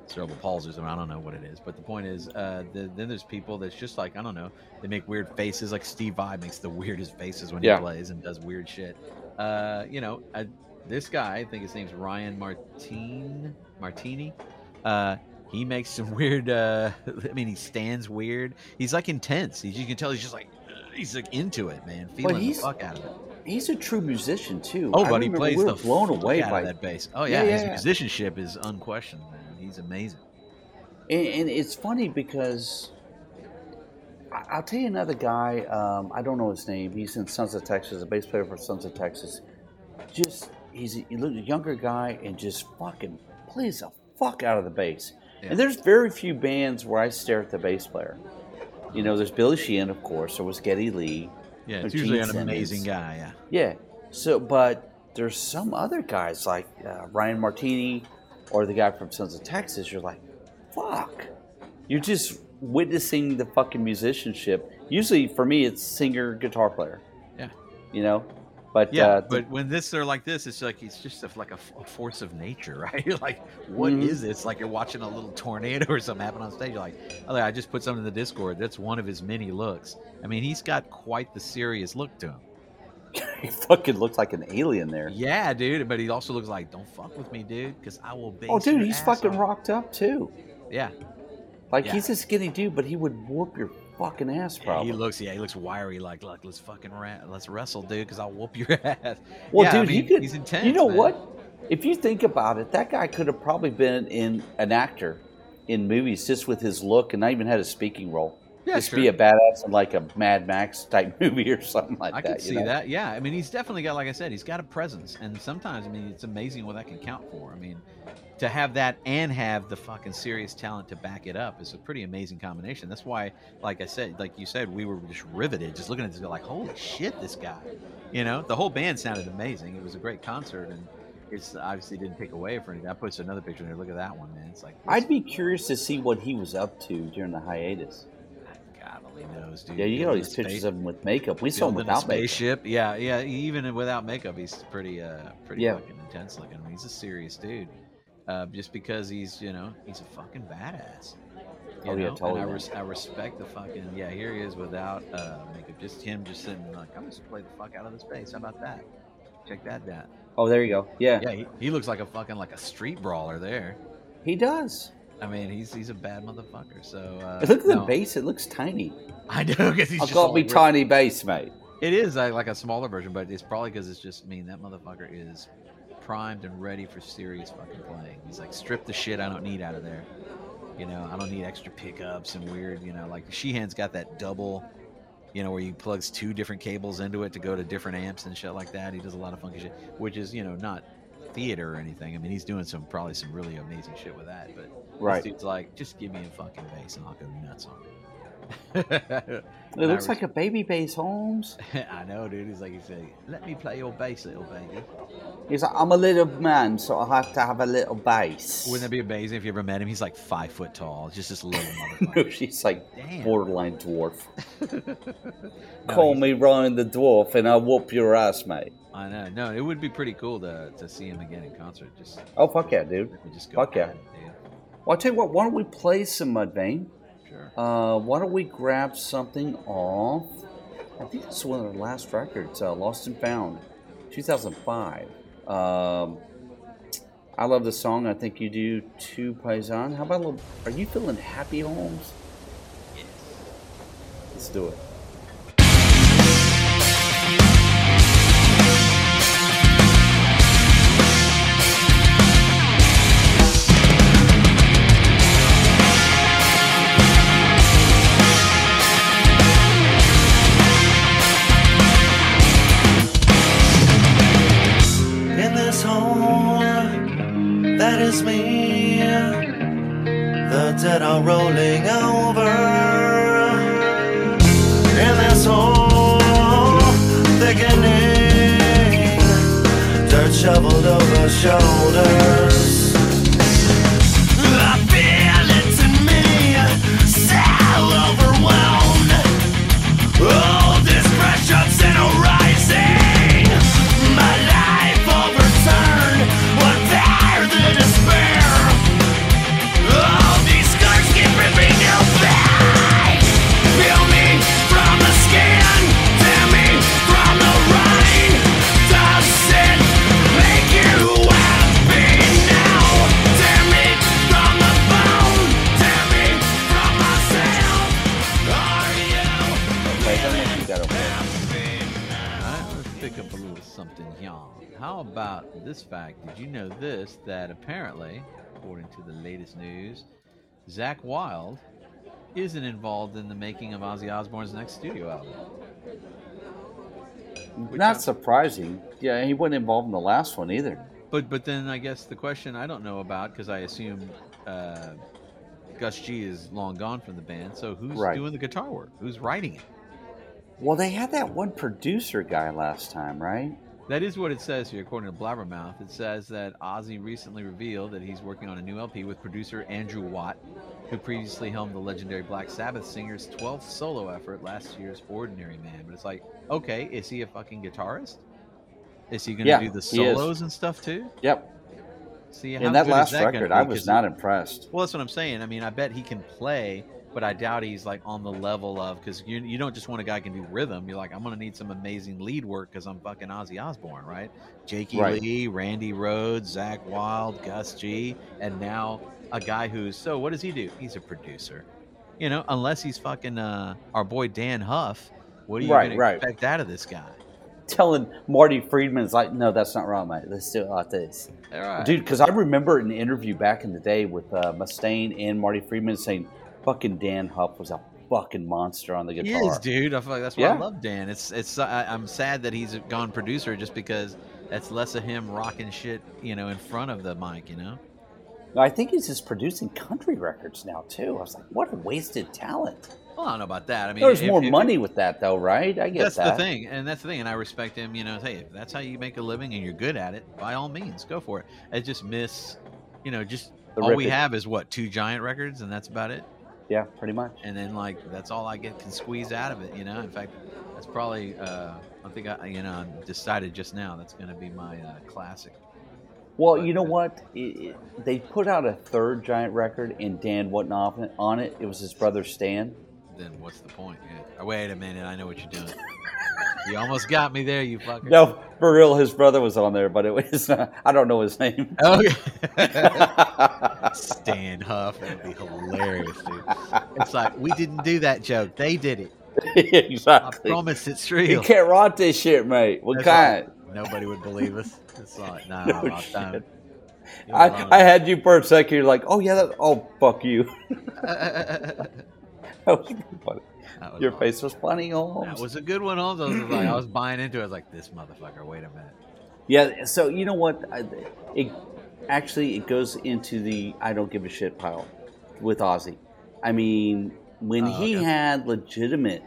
cerebral palsy or something. I don't know what it is. But the point is, uh, the, then there's people that's just like, I don't know, they make weird faces. Like Steve Vai makes the weirdest faces when Yeah. he plays and does weird shit. Uh, you know, uh, this guy, I think his name's Ryan Martine, Martinie. Uh, he makes some weird, uh, I mean, he stands weird. He's like intense. He's, you can tell he's just like, he's like into it, man. Feeling the fuck out of it. He's a true musician too. Oh, I but he plays we the blown away out by of that bass. Oh Yeah, yeah, his yeah. musicianship is unquestioned, man. He's amazing. And, and it's funny because I- I'll tell you another guy. Um, I don't know his name. He's in Sons of Texas, a bass player for Sons of Texas. Just he's a, he's a younger guy and just fucking plays the fuck out of the bass. Yeah. And there's very few bands where I stare at the bass player. You know, there's Billy Sheehan, of course. There was Geddy Lee. Yeah, it's usually an amazing guy. Yeah. Yeah. So, but there's some other guys like uh, Ryan Martinie or the guy from Sons of Texas. You're like, fuck. You're just witnessing the fucking musicianship. Usually, for me, it's singer, guitar player. Yeah. You know, but Yeah, uh, but when this they're like this, it's like it's just a, like a, a force of nature, right? You're like, what is Mhm. this? Like you're watching a little tornado or something happen on stage. You're like, oh, I just put something in the Discord. That's one of his many looks. I mean, he's got quite the serious look to him. he fucking looks like an alien there. Yeah, dude. But he also looks like, don't fuck with me, dude, because I will. Oh, dude, he's fucking off." rocked up too. Yeah, Like Yeah. he's a skinny dude, but he would whoop your fucking ass, Yeah, probably. he looks. Yeah, he looks wiry. Like, look, let's fucking ra- let's wrestle, dude, because I'll whoop your ass. Well, yeah, dude, I mean, he could. he's intense. You know man. what? If you think about it, that guy could have probably been in an actor in movies just with his look, and not even had a speaking role. Yeah, Just sure. be a badass in like a Mad Max type movie or something like I that. can you see know? that. Yeah, I mean, he's definitely got, like I said, he's got a presence, and sometimes, I mean, it's amazing what that can count for. I mean, to have that and have the fucking serious talent to back it up is a pretty amazing combination. That's why, like I said, like you said, we were just riveted, just looking at this, guy like, holy shit, this guy. You know, the whole band sounded amazing. It was a great concert, and it's obviously didn't take away from anything. I put another picture in there. Look at that one, man. It's like, I'd be curious to see what he was up to during the hiatus. God only knows, dude. Yeah, you get all these a pictures space- of him with makeup. We saw him without makeup. Yeah, yeah. Even without makeup, he's pretty, uh, pretty Yeah. fucking intense looking. I mean, he's a serious dude. Uh, just because he's, you know, he's a fucking badass. You Oh, yeah, know? totally. And I, res- I respect the fucking. Yeah, here he is without uh, makeup. Just him, just sitting like, I'm just play the fuck out of this bass. How about that? Check that down. Oh, there you go. Yeah, Yeah, he, he looks like a fucking like a street brawler there. he does. I mean, he's he's a bad motherfucker. So uh, Look at the base; it looks tiny. I know because he's just call me tiny base, mate. It is uh, like a smaller version, but it's probably because it's just I mean that motherfucker is primed and ready for serious fucking playing. He's like strip the shit I don't need out of there. You know, I don't need extra pickups and weird. You know, like Sheehan's got that double. You know, where he plugs two different cables into it to go to different amps and shit like that. He does a lot of funky shit, which is you know not theater or anything. I mean, he's doing some probably some really amazing shit with that. But Right. this dude's like, just give me a fucking bass and I'll go nuts on it. It looks like a baby bass, Holmes. I know, dude. He's like, he said, "Let me play your bass, little baby." He's like, I'm a little man, so I have to have a little bass. Wouldn't that be amazing if you ever met him? He's like five foot tall, just this little No, she's like Damn. borderline dwarf. No, Call he's- me Ryan the dwarf, and I'll whoop your ass, mate. I know. No, it would be pretty cool to, to see him again in concert. Just Oh fuck yeah, dude. just go Fuck yeah. it, dude. Well, I'll tell you what. Why don't we play some uh, Mudvayne? Sure. Uh, why don't we grab something off? I think this is one of their last records, uh, Lost and Found, 2005. Um, I love the song. I think you do too, Paisan. How about a little? Are you feeling happy, Holmes? Yes. Let's do it. Me. The dead are rolling over this fact? Did you know this? That apparently, according to the latest news, Zakk Wylde isn't involved in the making of Ozzy Osbourne's next studio album. Not surprising. Yeah, he wasn't involved in the last one either. But but then I guess the question I don't know about because I assume uh, Gus G is long gone from the band. So who's Right. doing the guitar work? Who's writing it? Well, they had that one producer guy last time, right? That is what it says here, according to Blabbermouth. It says that Ozzy recently revealed that he's working on a new LP with producer Andrew Watt, who previously helmed the legendary Black Sabbath singer's 12th solo effort, last year's Ordinary Man. But it's like, okay, is he a fucking guitarist? Is he going to Yeah, do the solos and stuff too? Yep. See, how In that last that record. I was not impressed. Well, that's what I'm saying. I mean, I bet he can play, but I doubt he's like on the level of because you you don't just want a guy who can do rhythm. You're like, I'm gonna need some amazing lead work because I'm fucking Ozzy Osbourne, right? Jakey Right. Lee, Randy Rhoads, Zakk Wylde, Gus G, and now a guy who's so. What does he do? He's a producer. You know, unless he's fucking uh, our boy Dan Huff. What are you Right, gonna right. expect out of this guy? Telling Marty Friedman's like, no, that's not right, mate. Let's do it like this. All right. Dude, because I remember an interview back in the day with uh, Mustaine and Marty Friedman saying fucking Dan Huff was a fucking monster on the guitar. He is, dude. I feel like that's why Yeah. I love Dan. It's it's. Uh, I, I'm sad that he's gone producer just because that's less of him rocking shit, you know, in front of the mic. You know. I think he's just producing country records now too. I was like, what a wasted talent. Well, I don't know about that. I mean, There's if- more if- money with that though, right? I get That's that. the thing, and that's the thing, and I respect him. You know, hey, if that's how you make a living and you're good at it, by all means, go for it. I just miss, you know, just The all we have is what two giant records, and that's about it. Yeah, pretty much. And then like that's all I get can squeeze out of it. You know, in fact, that's probably uh, I think I you know decided just now that's going to be my uh, classic. Well, But, you know uh, what? It, it, they put out a third giant record, and Dan wasn't on it. On it, it was his brother Stan. Then what's the point? Yeah. Wait a minute, I know what you're doing. You almost got me there, you fucker. No, for real, his brother was on there, but it was uh, I don't know his name. Okay. Stan Huff, that'd be hilarious, dude. It's like we didn't do that joke; they did it. exactly. I promise it's real. You can't write this shit, mate. What That's kind? right. Nobody would believe us. It's like, nah, No shit. I, I had you for a second. You're like, oh yeah, that, oh fuck you. that was funny. Was Your awesome. face was funny, Holmes. That was a good one. Holmes. I was like, I was buying into it. I was like, this motherfucker. Wait a minute. Yeah. So you know what? I, it actually it goes into the I don't give a shit pile with Ozzy. I mean, when Oh, he okay. had legitimate,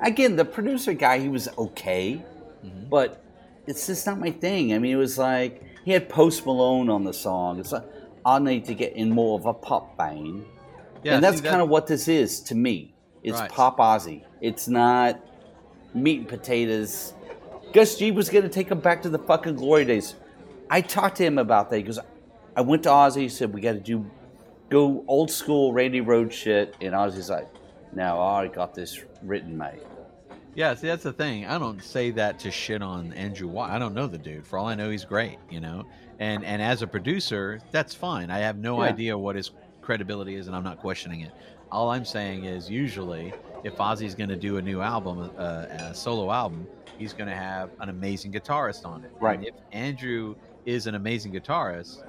again, the producer guy, he was okay, Mhm. but it's just not my thing. I mean, it was like he had Post Malone on the song. It's like I need to get in more of a pop vein, Yeah, and that's kind of what this is to me. It's Right. pop Ozzy. It's not meat and potatoes. Gus G was going to take him back to the fucking glory days. I talked to him about that because I went to Ozzy. He said we got to do go old school Randy Rhoads shit, and Ozzy's like, "Now I already got this written, mate." Yeah, see, that's the thing. I don't say that to shit on Andrew White. I don't know the dude. For all I know, he's great, you know. And and as a producer, that's fine. I have no Yeah. idea what his credibility is, and I'm not questioning it. All I'm saying is, usually, if Ozzy's going to do a new album, uh, a solo album, he's going to have an amazing guitarist on it. Right. And if Andrew is an amazing guitarist,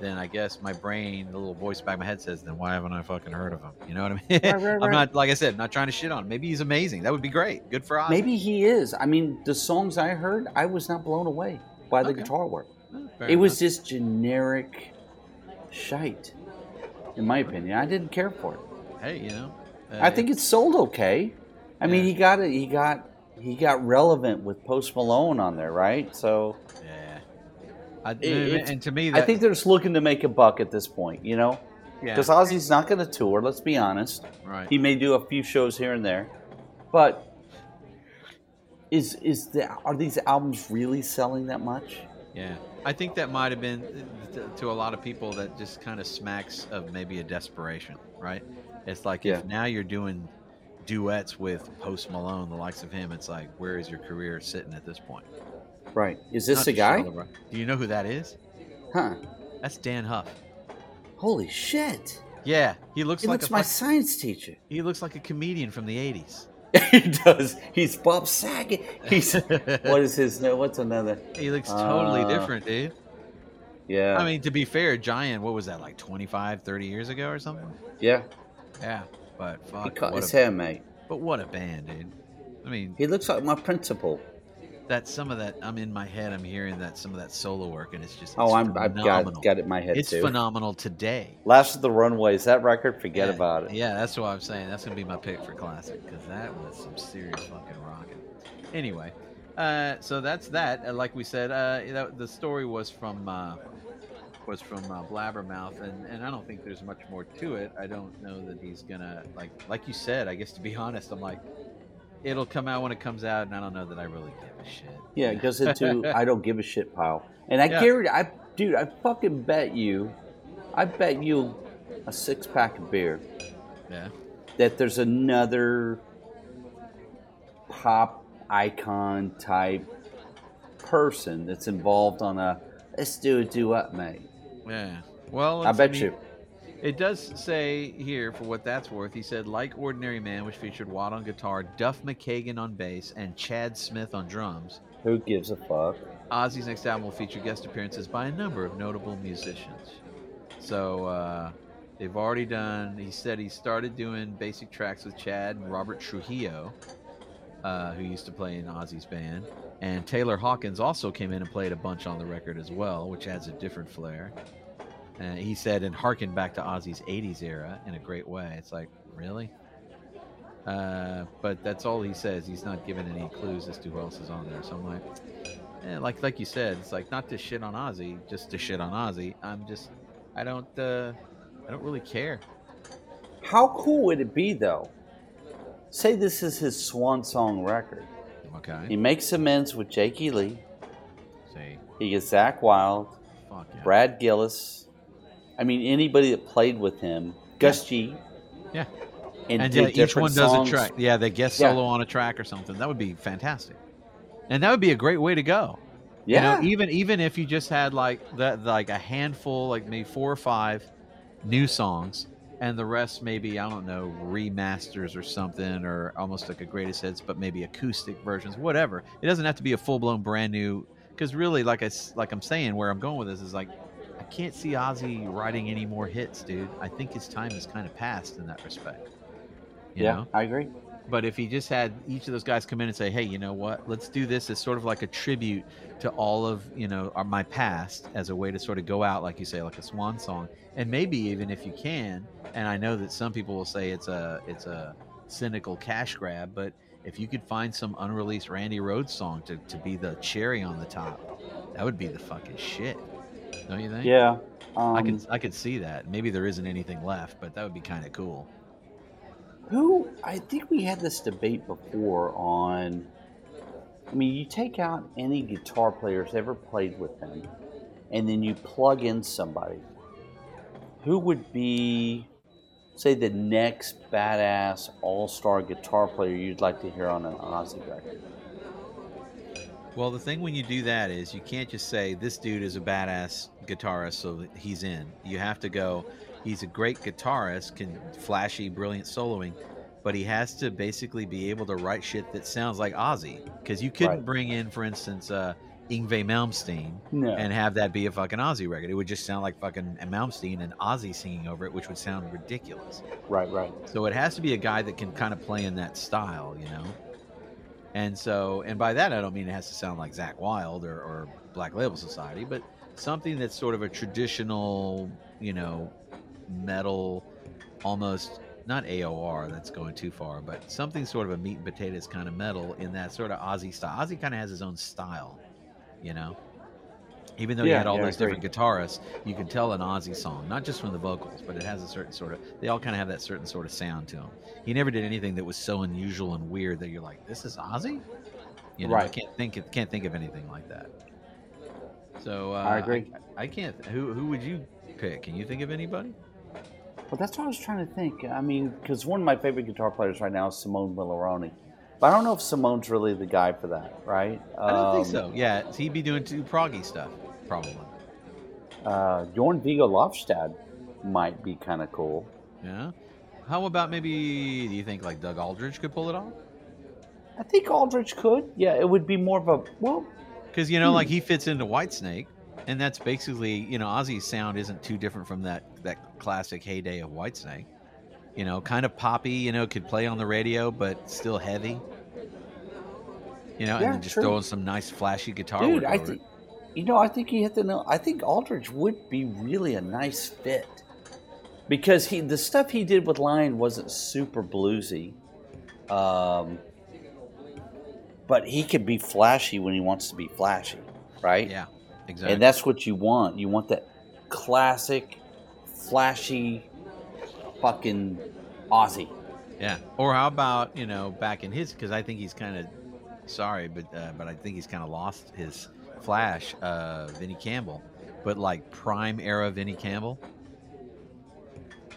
then I guess my brain, the little voice back of my head says, then why haven't I fucking heard of him? You know what I mean? Right, right, right. I'm not, like I said, not trying to shit on him. Maybe he's amazing. That would be great. Good for Ozzy. Maybe he is. I mean, the songs I heard, I was not blown away by the Okay. guitar work. Fair it was enough. just generic shite, in my opinion. I didn't care for it. Hey, you know. uh, I think it's sold okay. I mean, he got it. He got he got relevant with Post Malone on there, right? So Yeah. I, It- and to me, I think they're just looking to make a buck at this point, you know, yeah, because Ozzy's not going to tour. Let's be honest. right. He may do a few shows here and there, but is is the are these albums really selling that much? Yeah, I think that might have been uh, to, to a lot of people that just kind of smacks of maybe a desperation, right? It's like Yeah. if now you're doing duets with Post Malone, the likes of him, it's like where is your career sitting at this point? Right? Is this Not the guy? Do you know who that is? Huh? That's Dan Huff. Holy shit! Yeah, he looks He like looks a my fuck- science teacher. he looks like a comedian from the '80s. he does. He's Bob Saget. He's what is his? No, what's another? He looks totally Uh, different, dude. Yeah. I mean, to be fair, Giant, what was that, like 25, 30 years ago or something? yeah. Yeah, but fuck. He cut his a, hair, mate. but what a band, dude. I mean, He looks like my principal. that some of that, I'm in my head, I'm hearing that some of that solo work, and it's just, Oh, it's I'm I've got got it in my head It's too. phenomenal today. Last of the Runaways, that record, forget yeah, about it. Yeah, that's what I'm saying. That's gonna be my pick for classic because that was some serious fucking rocking. Anyway, uh, so that's that. Uh, like we said, uh, that, the story was from uh, was from uh, Blabbermouth, and, and I don't think there's much more to it. I don't know that he's gonna like like you said. I guess to be honest, I'm like, it'll come out when it comes out, and I don't know that I really give a shit. Yeah, it goes into I don't give a shit pile. And I Yeah. guarantee, I dude, I fucking bet you, I bet you a six pack of beer Yeah. that there's another pop icon type person that's involved on a let's do a duet, mate. Yeah. Well, I bet you. It does say here, for what that's worth, he said, like Ordinary Man, which featured Watt on guitar, Duff McKagan on bass, and Chad Smith on drums. Who gives a fuck? Ozzy's next album will feature guest appearances by a number of notable musicians. So, uh, They've already done. He said he started doing basic tracks with Chad and Robert Trujillo, uh, who used to play in Ozzy's band, and Taylor Hawkins also came in and played a bunch on the record as well, which adds a different flair. And he said, and harkened back to Ozzy's '80s era in a great way. It's like, really? Uh, but that's all he says. He's not giving any clues as to who else is on there. So I'm like, eh, like like you said, it's like not to shit on Ozzy, just to shit on Ozzy. I'm just, I don't, uh, I don't really care. How cool would it be though? Say this is his swan song record. Okay. He makes amends with Jakey Lee. See, He gets Zakk Wylde, fuck yeah. Brad Gillis. I mean, anybody that played with him, Gus G. Yeah. And, and yeah, uh, each one does songs. a track. Yeah, they guest Yeah. solo on a track or something. That would be fantastic, and that would be a great way to go. Yeah. You know, even even if you just had like that, like a handful, like maybe four or five new songs, and the rest maybe I don't know remasters or something, or almost like a greatest hits, but maybe acoustic versions, whatever. It doesn't have to be a full blown brand new. Because really, like I like I'm saying, where I'm going with this is like I can't see Ozzy writing any more hits, dude. I think his time is kind of passed in that respect. You yeah, know? I agree. But if he just had each of those guys come in and say, "Hey, you know what? Let's do this as sort of like a tribute to all of you know our, my past, as a way to sort of go out, like you say, like a swan song, and maybe even if you can, and I know that some people will say it's a it's a cynical cash grab, but if you could find some unreleased Randy Rhoads song to, to be the cherry on the top, that would be the fucking shit, don't you think? Yeah. Um, I could I could see that. Maybe there isn't anything left, but that would be kind of cool. Who I think we had this debate before on. I mean, you take out any guitar players ever played with them, and then you plug in somebody. Who would be, say, the next badass all-star guitar player you'd like to hear on an Ozzy record? Well, the thing when you do that is you can't just say this dude is a badass guitarist, so he's in. You have to go. He's a great guitarist, can flashy, brilliant soloing, but he has to basically be able to write shit that sounds like Ozzy. Because you couldn't Right. bring in, for instance, uh, Yngwie Malmsteen No. and have that be a fucking Ozzy record. It would just sound like fucking Malmsteen and Ozzy singing over it, which would sound ridiculous. Right, right. So it has to be a guy that can kind of play in that style, you know. And so, and by that I don't mean it has to sound like Zakk Wylde or, or Black Label Society, but something that's sort of a traditional, you know, metal, almost not AOR. That's going too far, but something sort of a meat and potatoes kind of metal in that sort of Ozzy style. Ozzy kind of has his own style, you know. Even though he had all yeah, those different guitarists, you can tell an Ozzy song, not just from the vocals, but it has a certain sort of. They all kind of have that certain sort of sound to them. He never did anything that was so unusual and weird that you're like, "This is Ozzy." You know, I can't think of, can't think of anything like that. So uh, I agree. I, can't. Who who would you pick? Can you think of anybody? Well, that's what I was trying to think. I mean, because one of my favorite guitar players right now is Simone Mularoni. But I don't know if Simone's really the guy for that, right? I don't think Um, so. Yeah, he'd be doing too proggy stuff, probably. Uh, Jorn Viggo Lofstad might be kind of cool. Yeah. How about maybe? Do you think like Doug Aldrich could pull it off? I think Aldrich could. Yeah, it would be more of a well. Because you know, Hmm. like he fits into Whitesnake, and that's basically you know Ozzy's sound isn't too different from that that classic heyday of Whitesnake. You know, kind of poppy. You know, could play on the radio, but still heavy. You know, Yeah, and then just true. throwing some nice flashy guitar Dude, I think you know. I think he hit the nail. I think Aldrich would be really a nice fit because he the stuff he did with Lion wasn't super bluesy, um, but he could be flashy when he wants to be flashy, right? Yeah, exactly. And that's what you want. You want that classic, flashy, fucking Ozzy. Yeah. Or how about you know back in his because I think he's kind of sorry, but uh, but I think he's kind of lost his flash. Uh, Vinnie Campbell, but like prime era Vinnie Campbell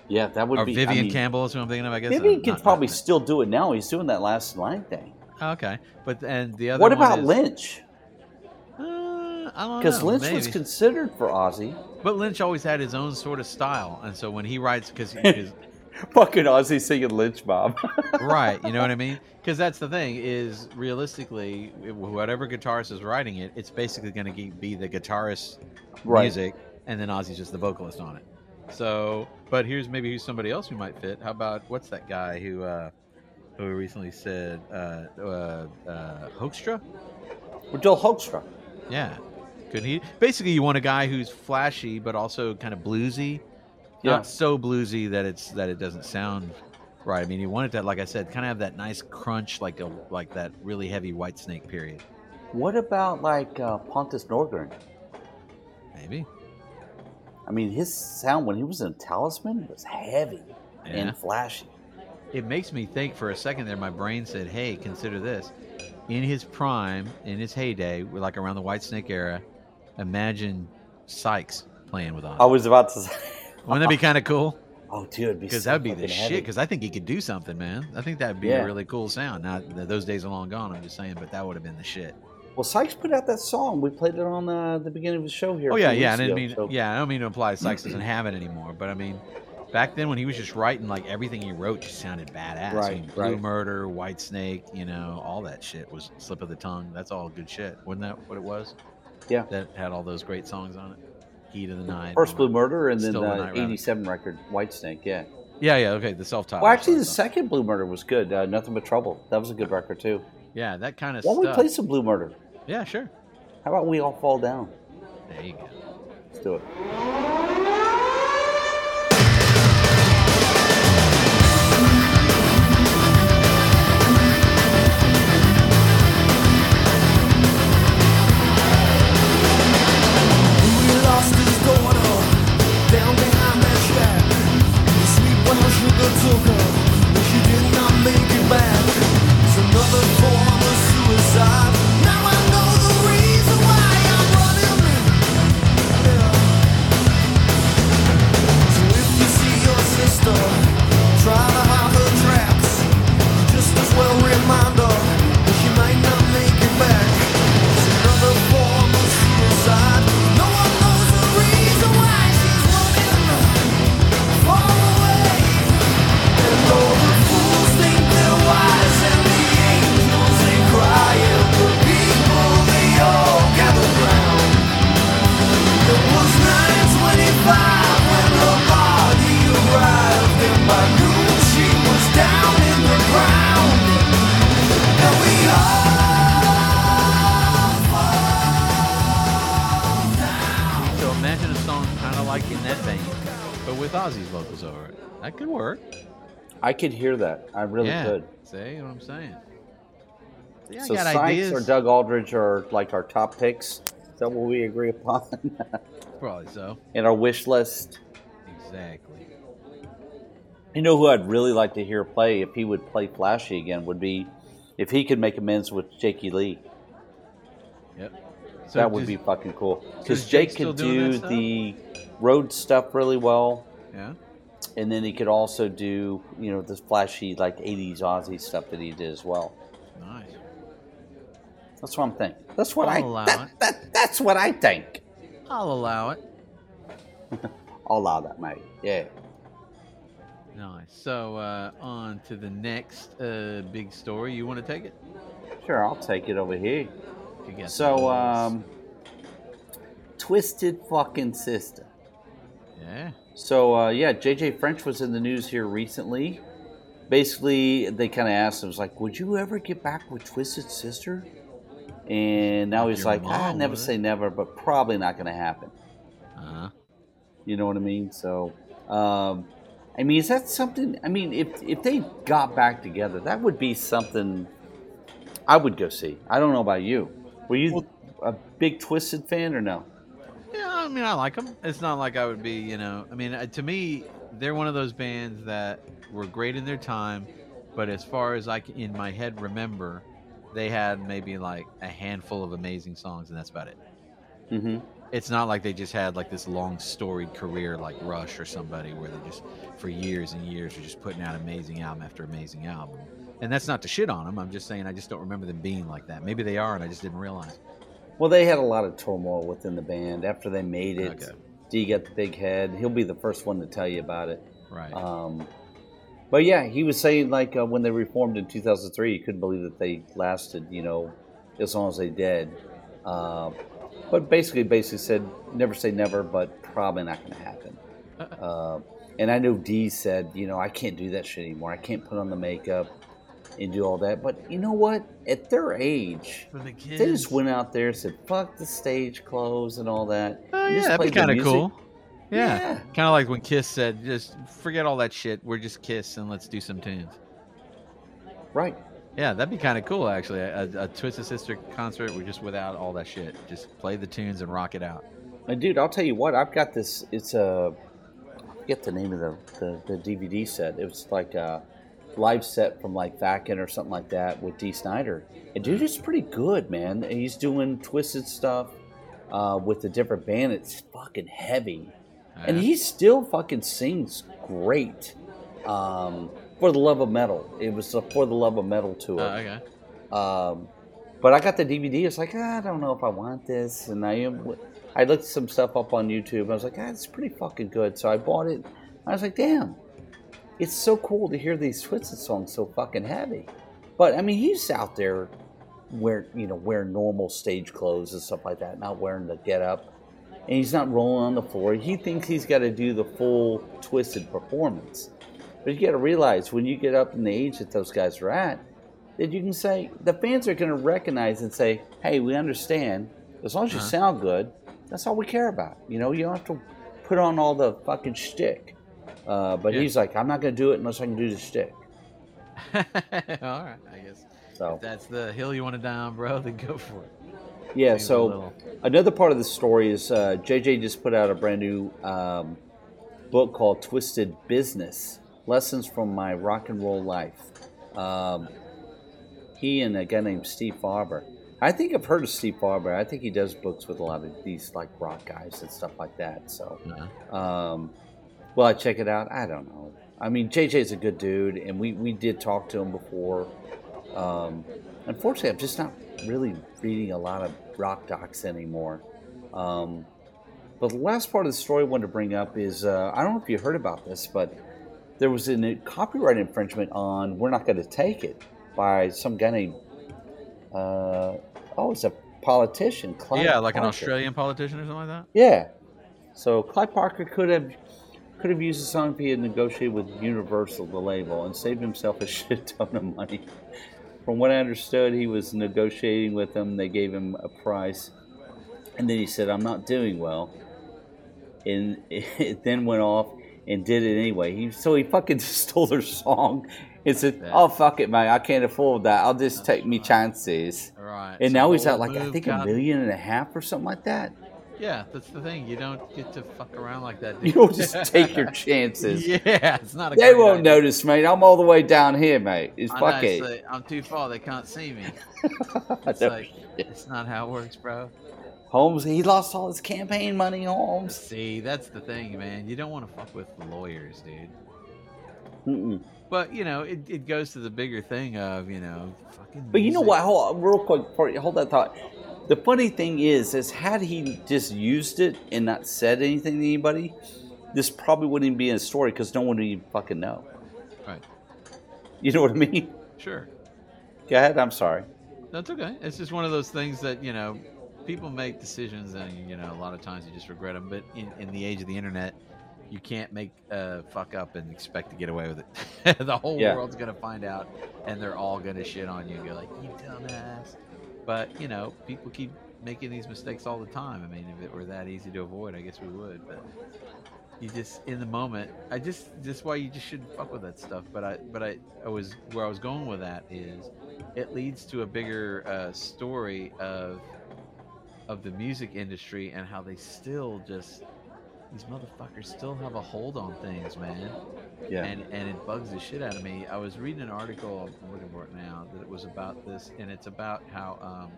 Yeah, that would or be. Vivian I mean, Campbell is what I'm thinking of. I guess Maybe Uh, he could probably still do it now. He's doing that last line thing. okay, but and the other. What about is- Lynch? I don't Because know. Lynch was considered for Ozzy. but Lynch always had his own sort of style, and so when he writes, because Fucking Ozzy singing Lynch Mob. right, you know what I mean? Because that's the thing is realistically, whatever guitarist is writing it, it's basically going to be the guitarist Right. music, and then Ozzy's just the vocalist on it. So, But here's maybe who's somebody else who might fit. How about what's that guy who uh, who recently said uh, uh, uh, Hoekstra? Well, Joel Hoekstra. Yeah, could he? Basically, you want a guy who's flashy but also kind of bluesy. Yeah. Not so bluesy that it's that it doesn't sound right. I mean, you want it to, like I said, kind of have that nice crunch, like a like that really heavy Whitesnake period. What about like uh, Pontus Norgren? Maybe. I mean, his sound when he was in Talisman was heavy Yeah. and flashy. It makes me think for a second there. My brain said, "Hey, consider this." In his prime, in his heyday, like around the Whitesnake era, imagine Sykes playing with Ozzy. I was about to say, Wouldn't that be kind of cool? oh, dude, Because so that would be the shit. Because I think he could do something, man. I think that would be Yeah. a really cool sound. Now those days are long gone. I'm just saying, but that would have been the shit. Well, Sykes put out that song. We played it on uh, the beginning of the show here. Oh yeah, yeah. I didn't ago, mean, so- yeah. I don't mean to imply Sykes doesn't have it anymore, but I mean, back then when he was just writing, like everything he wrote just sounded badass. I Right, mean, Blue right. Murder, Whitesnake, you know, all that shit was slip of the tongue. That's all good shit. Wasn't that what it was? Yeah. That had all those great songs on it. Heat of the Night. First Blue. Murder and then the the '87 record Whitesnake. Yeah. Yeah, yeah. Okay, the self-titled. Well, actually, the stuff. second Blue Murder was good. Uh, Nothing but Trouble. That was a good record too. Yeah, that kind of Why don't we play some Blue Murder? Yeah, sure. How about we all fall down? There you go. Let's do it. I could hear that. I really yeah. could. See what I'm saying? See, I so got Sykes ideas. or Doug Aldrich are like our top picks. Is that what we agree upon? Probably so. in our wish list. Exactly. You know who I'd really like to hear play if he would play Flashy again would be if he could make amends with Jakey Lee. Yep. So that would does- be fucking cool. Because Jake Jake could do the road stuff really well, Yeah. And then he could also do you know the flashy like '80s Ozzy stuff that he did as well. Nice. That's what I'm thinking. That's what I'll I allow that, it. that, that's what I think. I'll allow it. I'll allow that, mate. Yeah. Nice. So uh, on to the next uh, big story. You want to take it? Sure, I'll take it over here. If you got So, um, Twisted fucking sister. yeah. So uh, yeah, Jay Jay French was in the news here recently. Basically, they kind of asked him, "Was like, would you ever get back with Twisted Sister?" And now he's Your like, "I mom never say never, but probably not going to happen." Uh-huh. You know what I mean? So, um, I mean, is that something? I mean, if if they got back together, that would be something I would go see. I don't know about you. Were you a big Twisted fan or no? I mean, I like them. It's not like I would be, you know. I mean, uh, to me, they're one of those bands that were great in their time, but as far as I can, in my head remember, they had maybe like a handful of amazing songs, and that's about it. Mm-hmm. It's not like they just had like this long storied career like Rush or somebody where they just for years and years are just putting out amazing album after amazing album. And that's not to shit on them. I'm just saying I just don't remember them being like that. Maybe they are, and I just didn't realize. Well, they had a lot of turmoil within the band after they made it. Okay. Dee got the big head. He'll be the first one to tell you about it. Right. Um, but yeah, he was saying like uh, when they reformed in 2003, he couldn't believe that they lasted, you know, as long as they did. Uh, but basically, basically said never say never, but probably not going to happen. Uh, And I know Dee said, you know, I can't do that shit anymore. I can't put on the makeup and do all that. But you know what? At their age, For the kids. they just went out there and said, "Fuck the stage clothes and all that." Oh yeah, that'd be kind of cool. Yeah, Yeah. kind of like when Kiss said, "Just forget all that shit. We're just Kiss, and let's do some tunes." Right. Yeah, that'd be kind of cool, actually. A, a Twisted Sister concert, we're just without all that shit. Just play the tunes and rock it out. And dude, I'll tell you what, I've got this. It's a, I forget the name of the, the, the DVD set. It was like a live set from like Wacken or something like that with Dee Snider. And dude, it's pretty good, man. He's doing twisted stuff uh, with a different band. It's fucking heavy, and he still fucking sings great. Um, for the love of metal, it was a for the love of metal tour. Oh, okay. Um, but I got the DVD. It's like ah, I don't know if I want this, and I. I looked some stuff up on YouTube. I was like, ah, it's pretty fucking good. So I bought it. I was like, damn, it's so cool to hear these Twisted songs so fucking heavy. But I mean, he's out there wear you know wearing normal stage clothes and stuff like that, not wearing the get up, and he's not rolling on the floor. He thinks he's got to do the full Twisted performance. But you got to realize when you get up in the age that those guys are at, that you can say the fans are going to recognize and say, "Hey, we understand. As long as you Uh-huh. sound good, that's all we care about. You know, you don't have to put on all the fucking shtick." Uh, but Yeah. he's like, "I'm not going to do it unless I can do the shtick." all right, I guess. So If that's the hill you want to die on, bro, then go for it. yeah. Seems So another part of the story is uh, JJ just put out a brand new um, book called Twisted Business: Lessons from My Rock and Roll Life. Um, he and a guy named Steve Farber. I think I've heard of Steve Farber. I think he does books with a lot of these like rock guys and stuff like that. So, Uh-huh. um, will I check it out? I don't know. I mean, JJ's a good dude, and we, we did talk to him before. Um, unfortunately, I'm just not really reading a lot of rock docs anymore. Um, but the last part of the story I wanted to bring up is uh, I don't know if you heard about this, but there was a copyright infringement on "We're Not Going to Take It" by some guy named uh, oh, it's a politician. Clive yeah, like an Australian politician or something like that. Yeah. So Clive Palmer could have could have used the song if he had negotiated with Universal, the label, and saved himself a shit ton of money. From what I understood, he was negotiating with them. They gave him a price, and then he said, "I'm not doing well," and it then went off and did it anyway. He so he fucking stole their song and said, Yeah. "Oh fuck it, man, I can't afford that. I'll just take me chances." Right. And so now he's at like I think a million and a half or something like that. Yeah, that's the thing. You don't get to fuck around like that. You dude. don't just take your chances. yeah, it's not a. They won't idea. notice, mate. I'm all the way down here, mate. It's I fuck know, it. like, I'm too far. They can't see me. It's like it's not how it works, bro. Holmes, he lost all his campaign money, Holmes. See, that's the thing, man. You don't want to fuck with the lawyers, dude. Mm-mm. But you know, it, it goes to the bigger thing of you know, fucking. But you know what? Hold on, real quick, hold that thought. The funny thing is, is had he just used it and not said anything to anybody, this probably wouldn't even be in a story because no one would even fucking know. Right. You know what I mean? Sure. Go ahead. I'm sorry. That's okay. It's just one of those things that you know, people make decisions, and you know, a lot of times you just regret them. But in, in the age of the internet, you can't make a fuck up and expect to get away with it. the whole Yeah. world's gonna find out, and they're all gonna shit on you and go like, "You dumbass." But you know, people keep making these mistakes all the time. I mean, if it were that easy to avoid, I guess we would. But you just in the moment, I just just why you just shouldn't fuck with that stuff. But I but I, I was where I was going with that is it leads to a bigger uh, story of of the music industry and how they still just these motherfuckers still have a hold on things, man. Yeah. And and it bugs the shit out of me. I was reading an article, I'm looking for it now, that it was about this, and it's about how um,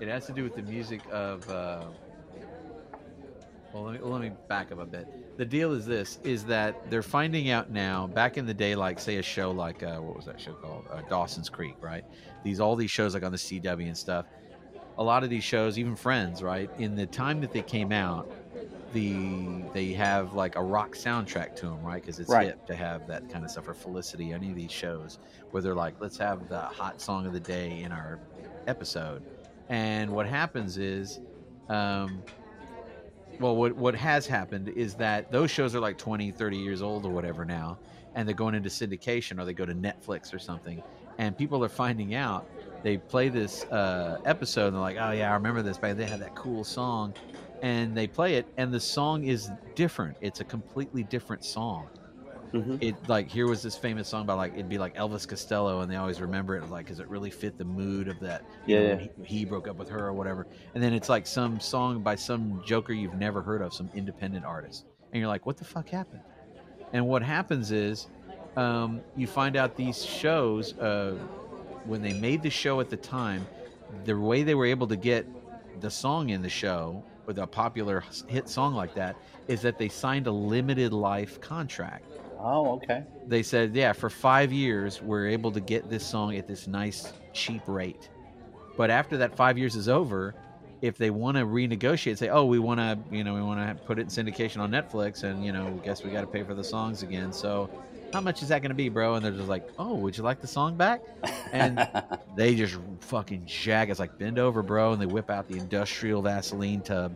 it has to do with the music of. Uh, well, let me, let me back up a bit. The deal is this: is that they're finding out now. Back in the day, like say a show like uh, what was that show called? Uh, Dawson's Creek, right? These all these shows like on the CW and stuff. A lot of these shows, even Friends, right? In the time that they came out, the they have like a rock soundtrack to them, right? Because it's Right. hip to have that kind of stuff. Or Felicity, any of these shows where they're like, let's have the hot song of the day in our episode. And what happens is, um, well, what what has happened is that those shows are like 20, 30 years old or whatever now, and they're going into syndication or they go to Netflix or something, and people are finding out. They play this uh, episode and they're like, "Oh yeah, I remember this." But they had that cool song, and they play it, and the song is different. It's a completely different song. Mhm. It like here was this famous song by like it'd be like Elvis Costello, and they always remember it like because it really fit the mood of that. you Yeah, know, yeah. He, he broke up with her or whatever, and then it's like some song by some joker you've never heard of, some independent artist, and you're like, what the fuck happened? And what happens is, um, you find out these shows uh, when they made the show at the time, the way they were able to get the song in the show with a popular hit song like that is that they signed a limited life contract Oh, okay. they said, yeah, for five years, we're able to get this song at this nice, cheap rate. But after that five years is over, if they want to renegotiate, say, oh, we want to, you know, we want to put it in syndication on Netflix, and you know, guess we got to pay for the songs again. So, how much is that going to be, bro? And they're just like, oh, would you like the song back? And they just fucking jag. It's like bend over, bro, and they whip out the industrial Vaseline tub,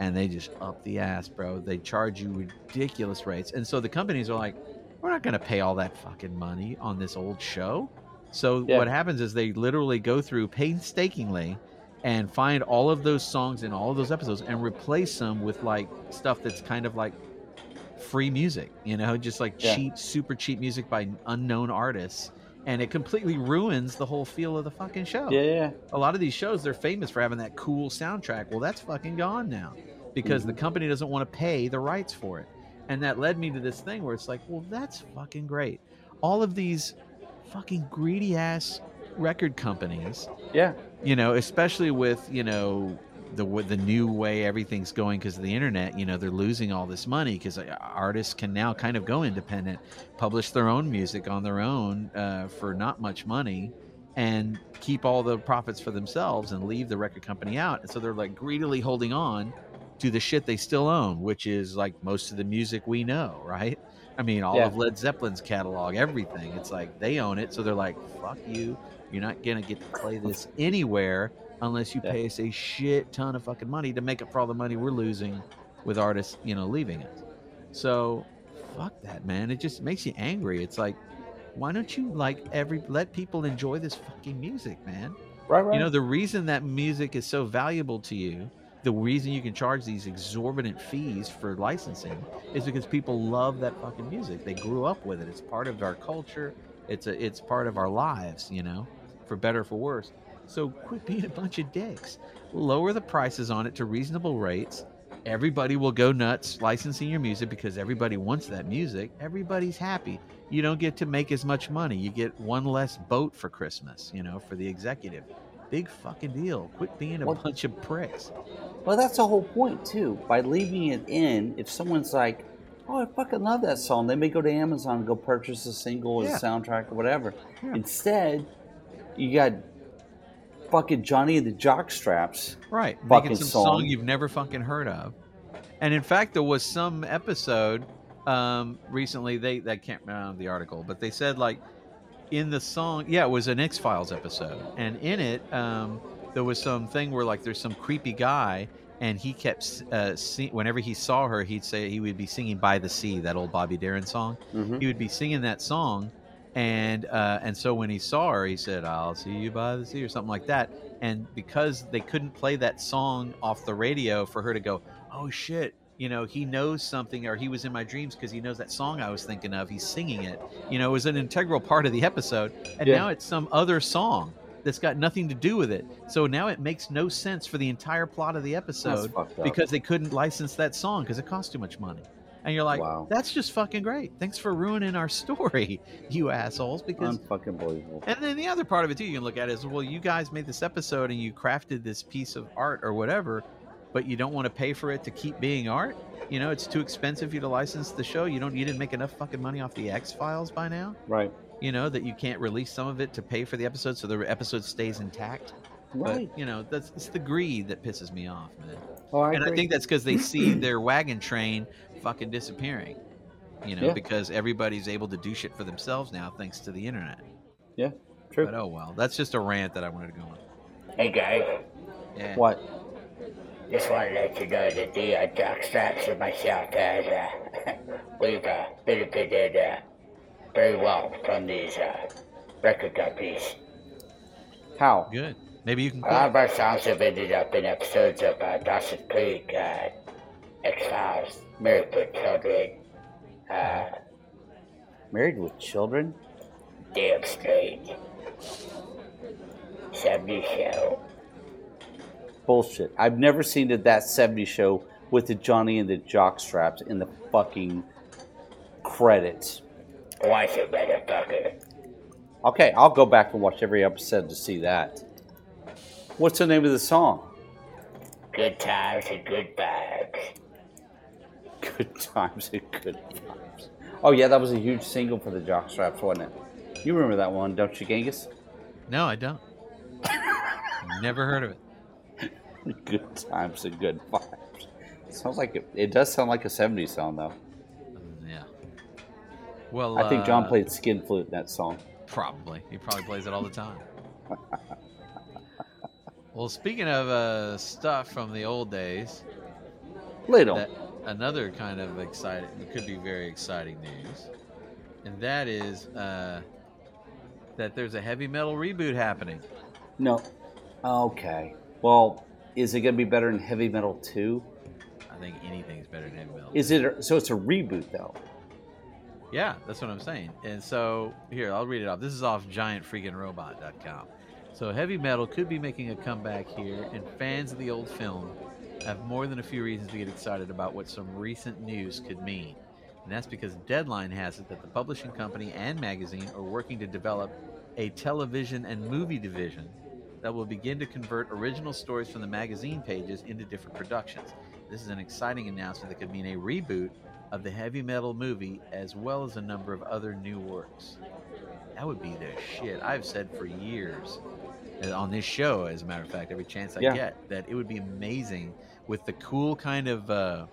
and they just up the ass, bro. They charge you ridiculous rates, and so the companies are like, we're not going to pay all that fucking money on this old show. So Yeah. what happens is they literally go through painstakingly and find all of those songs in all of those episodes and replace them with like stuff that's kind of like free music, you know, just like Yeah. cheap, super cheap music by unknown artists. And it completely ruins the whole feel of the fucking show Yeah, yeah. a lot of these shows they're famous for having that cool soundtrack well that's fucking gone now because the mm-hmm. company doesn't want to pay the rights for it and that led me to this thing where it's like well that's fucking great all of these fucking greedy ass record companies Yeah. you know especially with you know the the new way everything's going because of the internet you know they're losing all this money because artists can now kind of go independent publish their own music on their own uh, for not much money and keep all the profits for themselves and leave the record company out. And so they're like greedily holding on to the shit they still own which is like most of the music we know right? I mean all Yeah. of led zeppelin's catalog everything. It's like they own it so they're like fuck you. You're not gonna get to play this anywhere unless you Yeah. pay us a shit ton of fucking money to make up for all the money we're losing with artists, you know, leaving us. So, fuck that, man. It just makes you angry. It's like, why don't you like every let people enjoy this fucking music, man? Right, right. You know, the reason that music is so valuable to you, the reason you can charge these exorbitant fees for licensing is because people love that fucking music. They grew up with it. It's part of our culture. It's a it's part of our lives, you know, for better or for worse. So quit being a bunch of dicks. Lower the prices on it to reasonable rates. Everybody will go nuts licensing your music because everybody wants that music. Everybody's happy. You don't get to make as much money. You get one less boat for Christmas, you know, for the executive. Big fucking deal. Quit being a What- bunch of pricks. Well, that's the whole point too. By leaving it in, if someone's like, "Oh, I fucking love that song," they may go to Amazon and go purchase a single or Yeah. a soundtrack or whatever. Yeah. Instead, you got fucking Johnny and the Jockstraps. Right. fucking Making some song. song. you've never fucking heard of. And in fact, there was some episode um, recently. They I can't remember the article, but they said like in the song, yeah, it was an X Files episode, and in it um, there was some thing where like there's some creepy guy. And he kept, uh, sing- whenever he saw her, he'd say he would be singing "By the Sea," that old Bobby Darin song. Mhm. He would be singing that song, and uh, and so when he saw her, he said, "I'll see you by the sea" or something like that. And because they couldn't play that song off the radio for her to go, "Oh shit," you know, he knows something, or he was in my dreams because he knows that song I was thinking of. He's singing it. You know, it was an integral part of the episode, and Yeah. now it's some other song that's got nothing to do with it. So now it makes no sense for the entire plot of the episode because they couldn't license that song because it cost too much money. And you're like, Wow. that's just fucking great. Thanks for ruining our story, you assholes. Because Unfucking believable. and then the other part of it too, you can look at is, well, you guys made this episode and you crafted this piece of art or whatever, but you don't want to pay for it to keep being art. You know, it's too expensive for you to license the show. You don't. You didn't make enough fucking money off the X Files by now. Right. You know that you can't release some of it to pay for the episode, so the episode stays intact. Right. But you know, that's it's the greed that pisses me off, man. Oh, I and I think that's because they see their wagon train fucking disappearing. You know, Yeah. because everybody's able to do shit for themselves now thanks to the internet. Yeah. True. But oh well, that's just a rant that I wanted to go on. Hey guys, Yeah. What? just want to let you know that the uh, jockstraps and myself has, uh, we've uh, benefited uh, very well from these uh, record companies. How? Good. Maybe you can. A lot of our songs have ended up in episodes of uh, Dawson Creek, uh, X Files, Married with Children, uh, Married with Children? Damn Straight, 70 Show. Bullshit. I've never seen it, that 70 show with the Johnny and the jock straps in the fucking credits. Watch it, motherfucker. Okay, I'll go back and watch every episode to see that. What's the name of the song? Good times and good vibes. Good times and good times. Oh yeah, that was a huge single for the Jockstraps, wasn't it? You remember that one, don't you, Genghis? No, I don't. Never heard of it. Good times and good vibes. Sounds like it, it does sound like a 70s song though. Yeah. Well, I think John uh, played skin flute in that song. Probably. He probably plays it all the time. well, speaking of uh, stuff from the old days, Little. that another kind of exciting, it could be very exciting news, and that is uh, that there's a heavy metal reboot happening. No. Okay. Well, is it going to be better than Heavy Metal 2? I think anything's better than heavy metal. Is it a, so it's a reboot though? Yeah, that's what I'm saying. And so here, I'll read it off. This is off giantfreakingrobot.com. So heavy metal could be making a comeback here, and fans of the old film have more than a few reasons to get excited about what some recent news could mean. And that's because Deadline has it that the publishing company and magazine are working to develop a television and movie division that will begin to convert original stories from the magazine pages into different productions. This is an exciting announcement that could mean a reboot of the heavy metal movie as well as a number of other new works. That would be the shit. I've said for years on this show, as a matter of fact, every chance I Yeah. get, that it would be amazing with the cool kind of uh,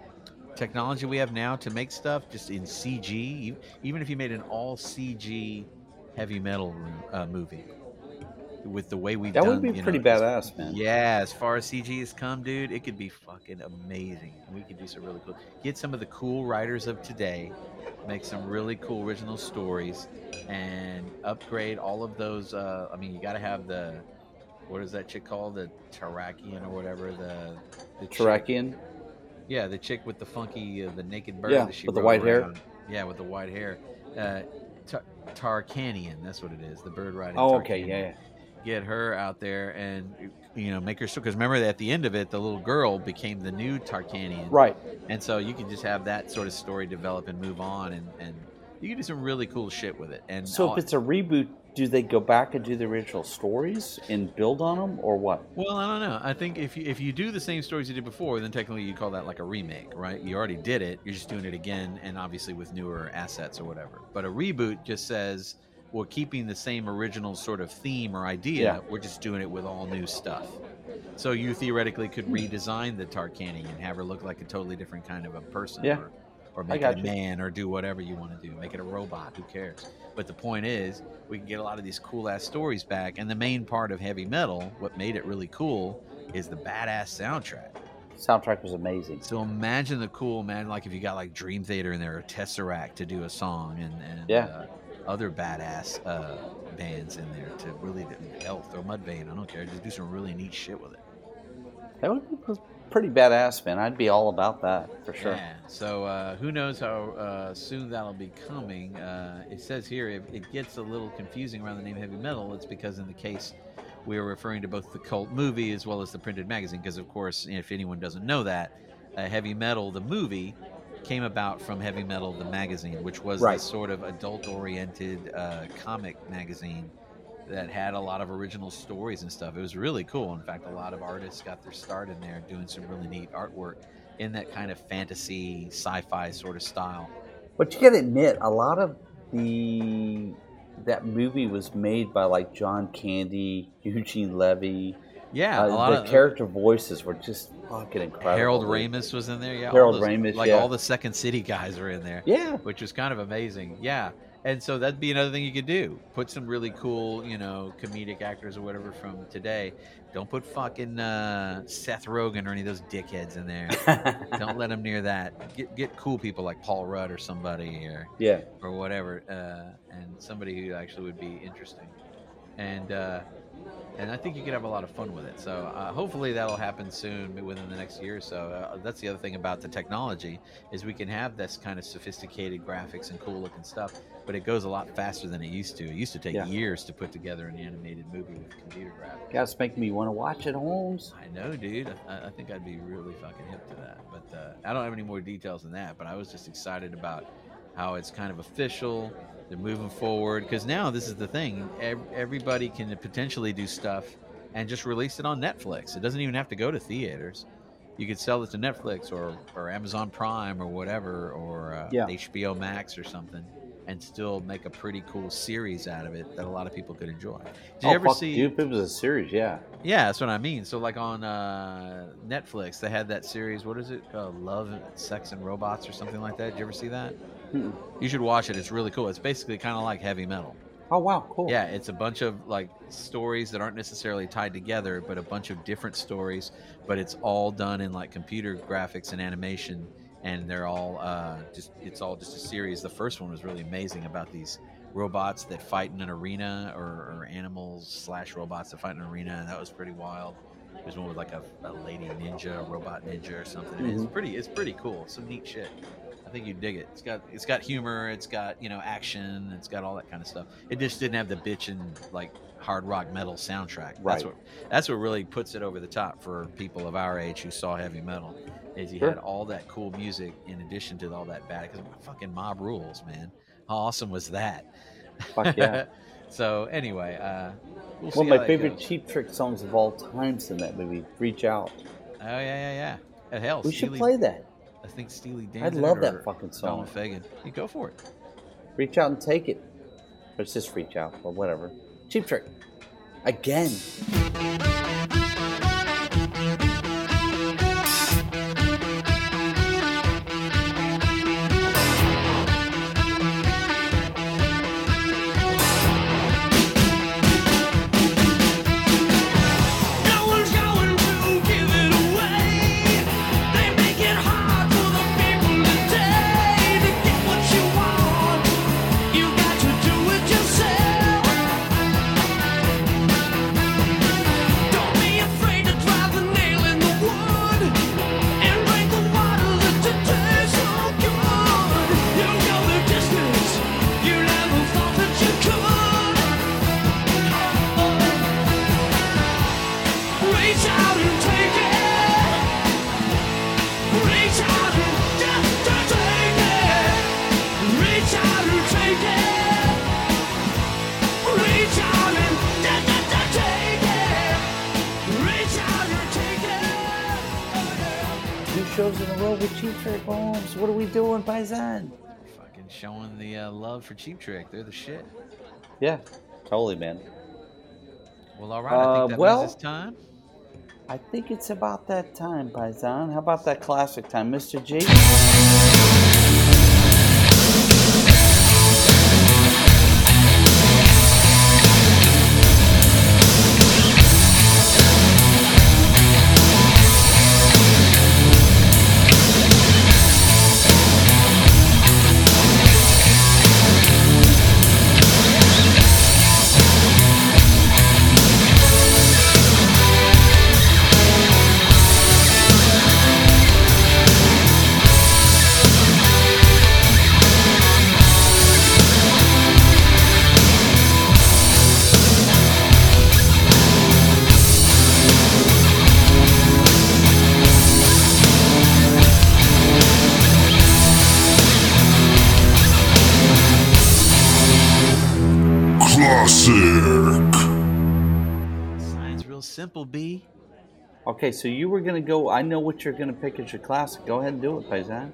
technology we have now to make stuff just in CG. Even if you made an all CG heavy metal uh, movie with the way we've That done, would be pretty know, badass, man. yeah, as far as CG has come, dude, it could be fucking amazing. We could do some really cool. Get some of the cool writers of today, make some really cool original stories, and upgrade all of those. Uh, I mean, you got to have the what is that chick called? The Taarakian or whatever. The the chick- Taarakian? Yeah, the chick with the funky, uh, the naked bird. Yeah, that she with the white hair. Yeah, with the white hair. Uh, Tar- Tarkanian, that's what it is. The bird riding. Oh, okay, yeah, yeah. get her out there and you know make her because remember at the end of it the little girl became the new Tarkanian Right. and so you can just have that sort of story develop and move on and and you can do some really cool shit with it and So all- if it's a reboot, do they go back and do the original stories and build on them, or what? well I don't know I think if you if you do the same stories you did before then technically you call that like a remake right you already did it you're just doing it again and obviously with newer assets or whatever but a reboot just says we're keeping the same original sort of theme or idea Yeah. we're just doing it with all new stuff So you theoretically could redesign the Tarkanian and have her look like a totally different kind of a person. Yeah. Or, or make it a you. man or do whatever you want to do. Make it a robot. Who cares? But the point is, we can get a lot of these cool ass stories back. And the main part of heavy metal, what made it really cool, is the badass soundtrack. Soundtrack was amazing. So imagine the cool man, like if you got like Dream Theater in there or Tesseract to do a song, and, and Yeah. uh, other badass uh, bands in there to really Health or Mudvayne, I don't care, just do some really neat shit with it. That would be pretty badass, man. I'd be all about that for sure. Yeah. So uh, who knows how uh, soon that'll be coming? Uh, it says here if it gets a little confusing around the name heavy metal. It's because in the case we are referring to both the cult movie as well as the printed magazine. Because of course, if anyone doesn't know that, uh, heavy metal the movie came about from heavy metal the magazine, which was Right. this sort of adult-oriented uh, comic magazine that had a lot of original stories and stuff. It was really cool. In fact, a lot of artists got their start in there doing some really neat artwork in that kind of fantasy, sci-fi sort of style. But you gotta admit, a lot of the that movie was made by like John Candy, Eugene Levy. Yeah, Uh, a lot the of character voices were just fucking incredible. Harold. Ramis was in there. Yeah, Harold those- Ramis, like yeah. all the Second City guys were in there. Yeah. which was kind of amazing. Yeah, and so that'd be another thing you could do. Put some really cool, you know, comedic actors or whatever from today. Don't put fucking uh, Seth Rogen or any of those dickheads in there. Don't let them near that. Get get cool people like Paul Rudd or somebody or Yeah. or whatever, uh, and somebody who actually would be interesting. And uh, and I think you could have a lot of fun with it. So uh, hopefully that'll happen soon, within the next year or so. Uh, that's the other thing about the technology is we can have this kind of sophisticated graphics and cool looking stuff, but it goes a lot faster than it used to. It used to take Yeah. years to put together an animated movie with computer graphics. Guys, making me want to watch it, Holmes. I know, dude. I, I think I'd be really fucking hip to that. But uh, I don't have any more details than that. But I was just excited about how it's kind of official. They're moving forward because now this is the thing. Ev- everybody can potentially do stuff and just release it on Netflix. It doesn't even have to go to theaters. You could sell it to Netflix or, or Amazon Prime or whatever or uh, Yeah. HBO Max or something, and still make a pretty cool series out of it that a lot of people could enjoy. Did you oh, ever fuck, see? Dude, it was a series, yeah. Yeah, that's what I mean. So, like on uh, Netflix, they had that series. What is it? Uh, Love, Sex, and Robots, or something like that. Did you ever see that? Mm-mm. You should watch it. It's really cool. It's basically kind of like heavy metal. Oh wow, cool. Yeah, it's a bunch of like stories that aren't necessarily tied together, but a bunch of different stories. But it's all done in like computer graphics and animation, and they're all uh, just it's all just a series. The first one was really amazing about these robots that fight in an arena, or, or animals slash robots that fight in an arena, and that was pretty wild. There's one with like a, a lady ninja, robot ninja, or something. It's Mhm. pretty. It's pretty cool. Some neat shit. I think you dig it. It's got it's got humor. It's got you know action. It's got all that kind of stuff. It just didn't have the bitchin' like hard rock metal soundtrack. That's Right. what that's what really puts it over the top for people of our age who saw heavy metal. Is you Sure. had all that cool music in addition to all that bad. Because fucking mob rules, man. How awesome was that? Fuck yeah. so anyway, uh, we'll One of my favorite goes. Cheap Trick songs of all times in that movie. Reach out. Oh yeah, yeah, yeah. Uh, hell, We should play that. I think Steely Dan. I did love that fucking Donald song. Fagen. You go for it. Reach out and take it. Or it's just reach out, or whatever. Cheap Trick. Again. For Cheap Trick. They're the shit. Yeah, totally, man. Well, all right. I Uh, think that well- means it's time. I think it's about that time, Paisan. How about that classic time, Mr. G? Okay, so you were gonna go. I know what you're gonna pick as your classic. Go ahead and do it, Paisan.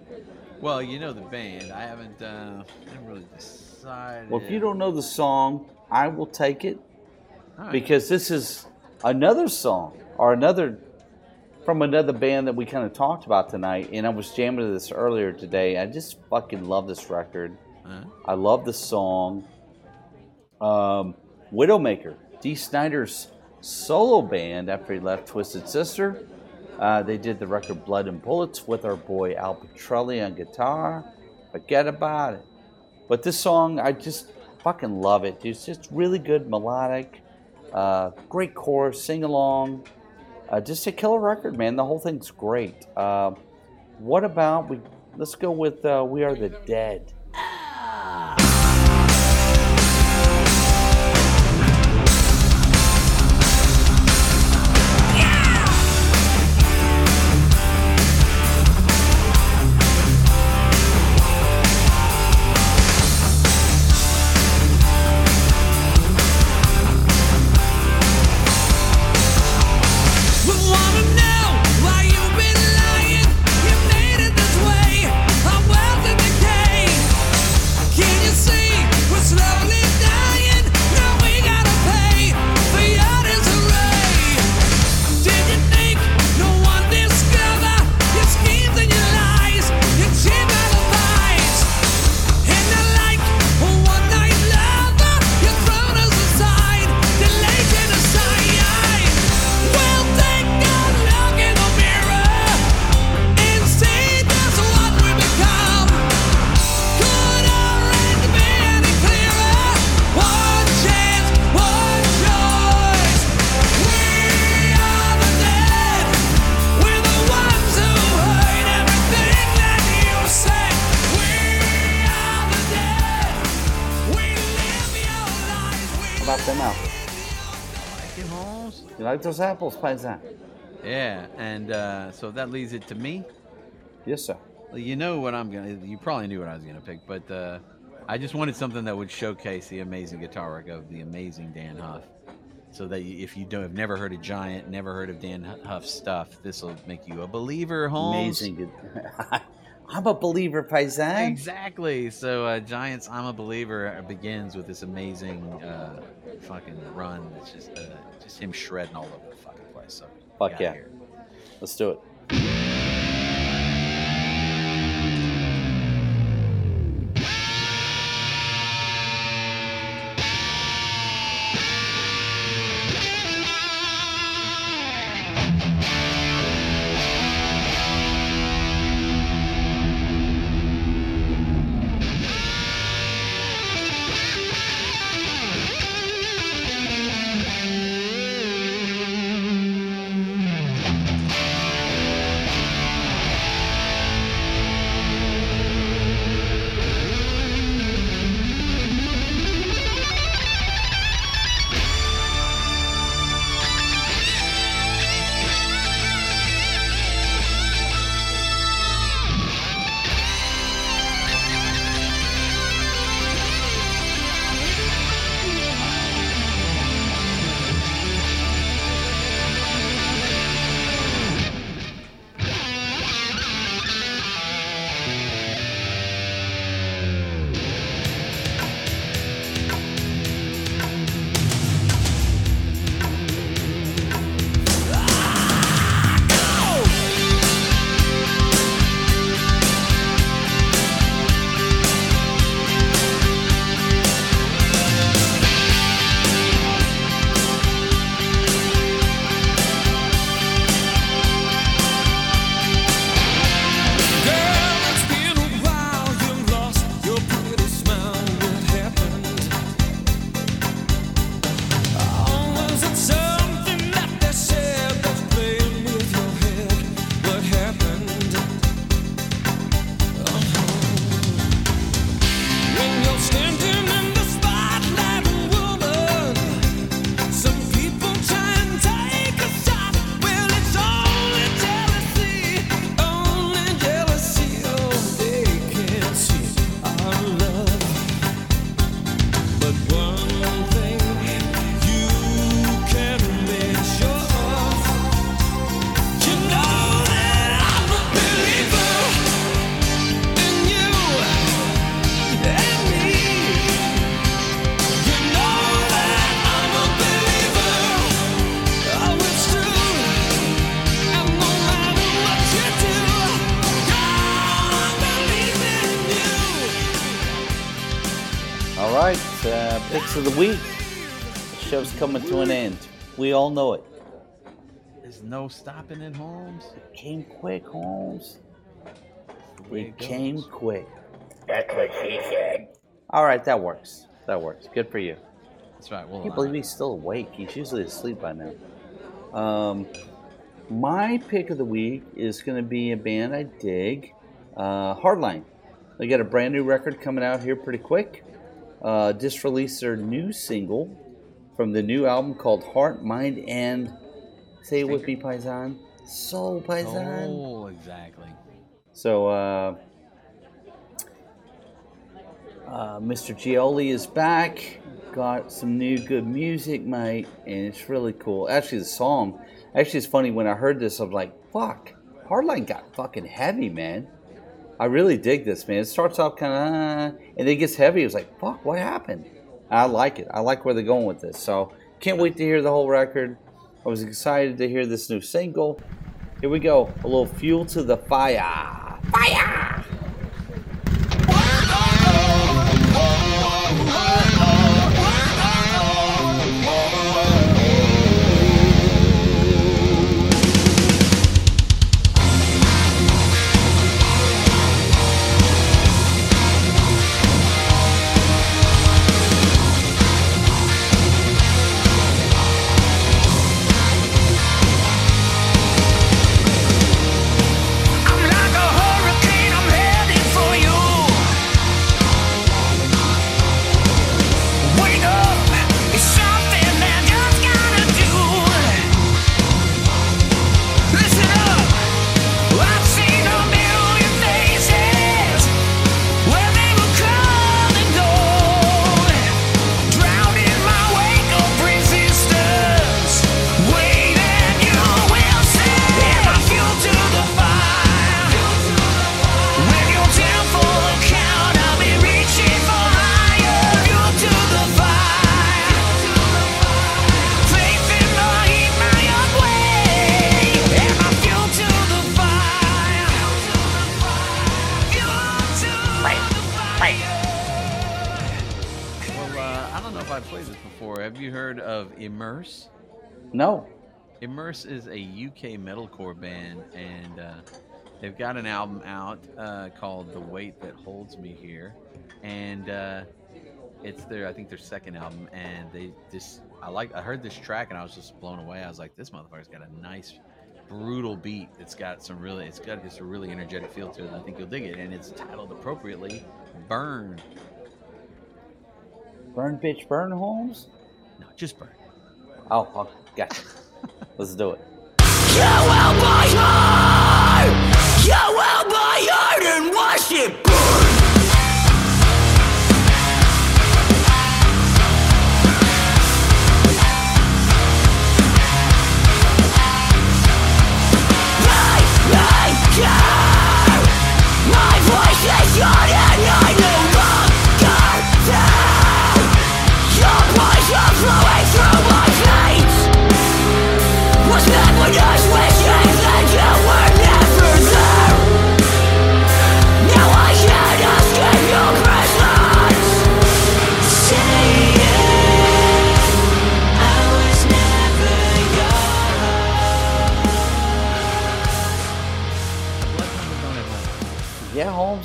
Well, you know the band. I haven't. Uh, I haven't really decided. Well, if you don't know the song, I will take it right. because this is another song or another from another band that we kind of talked about tonight. And I was jamming to this earlier today. I just fucking love this record. Huh? I love the song. Um, Widowmaker, Dee Snider's solo band after he left Twisted Sister. Uh, they did the record Blood and Bullets with our boy Al Pitrelli on guitar. Forget about it. But this song, I just fucking love it. It's just really good melodic, uh, great chorus, sing along. Uh, just a killer record, man. The whole thing's great. Uh, what about we? Let's go with uh, "We Are the Dead." Like those apples, Paisan? Yeah, and uh, so that leads it to me. Yes, sir. Well, You know what I'm gonna. You probably knew what I was gonna pick, but uh, I just wanted something that would showcase the amazing guitar work of the amazing Dan Huff. So that if you don't have never heard of Giant, never heard of Dan Huff's stuff, this will make you a believer, Holmes. Amazing. I'm a believer, Paisan. Exactly. So uh, Giants, I'm a believer, uh, begins with this amazing uh, fucking run. It's just uh, just him shredding all over the fucking place. So Fuck yeah. Let's do it. Coming to an end. We all know it. There's no stopping it, Holmes. Came quick, Holmes. The way It goes. came quick. That's what she said. All right, that works. That works. Good for you. That's right. Well, I can't believe he's still awake. He's usually asleep by now. Um, my pick of the week is going to be a band I dig, uh, Hardline. They got a brand new record coming out here pretty quick. Uh, just released their new single from the new album called Heart, Mind, and say it with me, Paisan. Soul Paisan. Oh, exactly. So, uh, uh, Mr. Gioeli is back. Got some new good music, mate, and it's really cool. Actually, the song, actually, it's funny. When I heard this, I'm like, fuck, Hardline got fucking heavy, man. I really dig this, man. It starts off kind of, uh, and then it gets heavy. It was like, fuck, what happened? I like it. I like where they're going with this. So, can't wait to hear the whole record. I was excited to hear this new single. Here we go. A little fuel to the fire. Fire! Of Immerse? No. Immerse is a UK metalcore band, and uh, they've got an album out uh, called "The Weight That Holds Me Here," and uh, it's their, I think, their second album. And they just, I like, I heard this track, and I was just blown away. I was like, this motherfucker's got a nice, brutal beat. It's got some really, it's got just a really energetic feel to it. And I think you'll dig it, and it's titled appropriately "Burn." Burn, bitch, burn, Holmes? No, just burn. Oh, oh gotcha. Let's do it. You will! You will and watch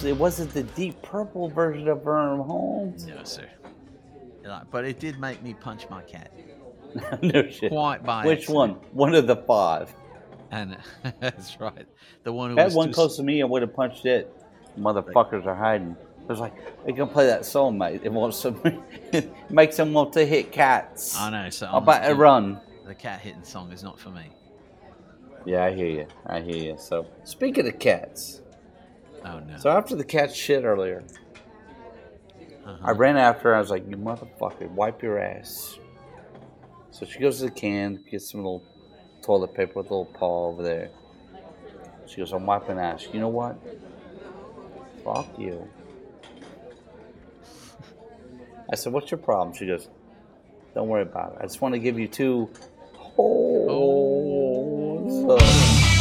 it wasn't the deep purple version of Burn, Holmes. No, sir. But it did make me punch my cat. no shit. Quite by Which accident. one? One of the five. And that's right. The one who was one close to me, I would have punched it. Motherfuckers are hiding. It was like, they gonna play that song, mate. It wants some, makes them want to hit cats. I know. So about a run? The cat hitting song is not for me. Yeah, I hear you. I hear you. So, speaking of cats, Oh no. so after the cat shit earlier, Uh-huh. I ran after her. I was like, "You motherfucker, wipe your ass." So she goes to the can, gets some little toilet paper with a little paw over there. She goes, "I'm wiping ass." You know what? Fuck you. I said, "What's your problem?" She goes, "Don't worry about it. I just want to give you two holes." has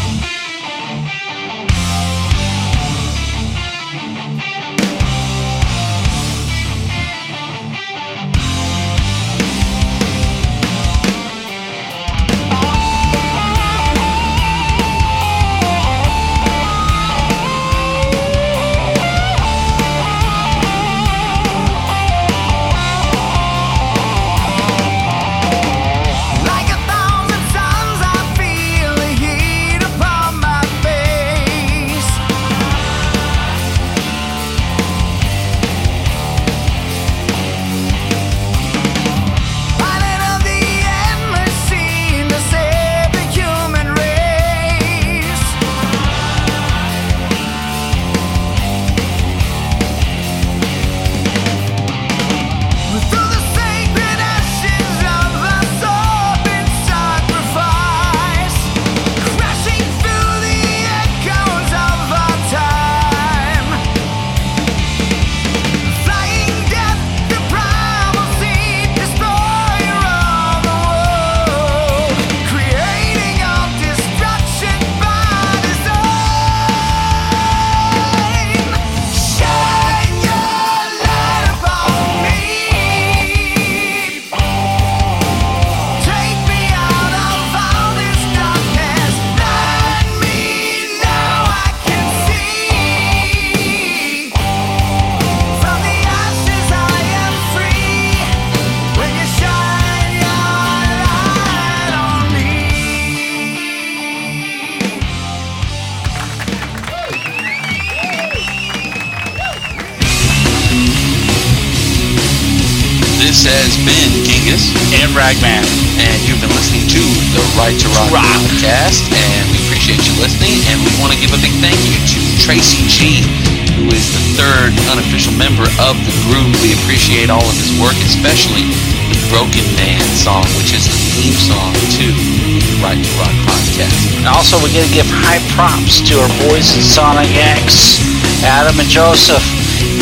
Tracy G, who is the third unofficial member of the group. We appreciate all of his work, especially the Broken Man song, which is the theme song to the Right to Rock podcast. And also, we're going to give high props to our boys in Sonic X. Adam and Joseph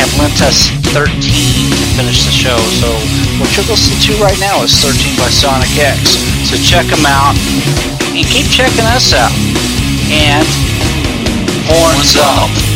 have lent us 13 to finish the show. So, what you're listening to right now is 13 by Sonic X. So, check them out and keep checking us out. And horns up.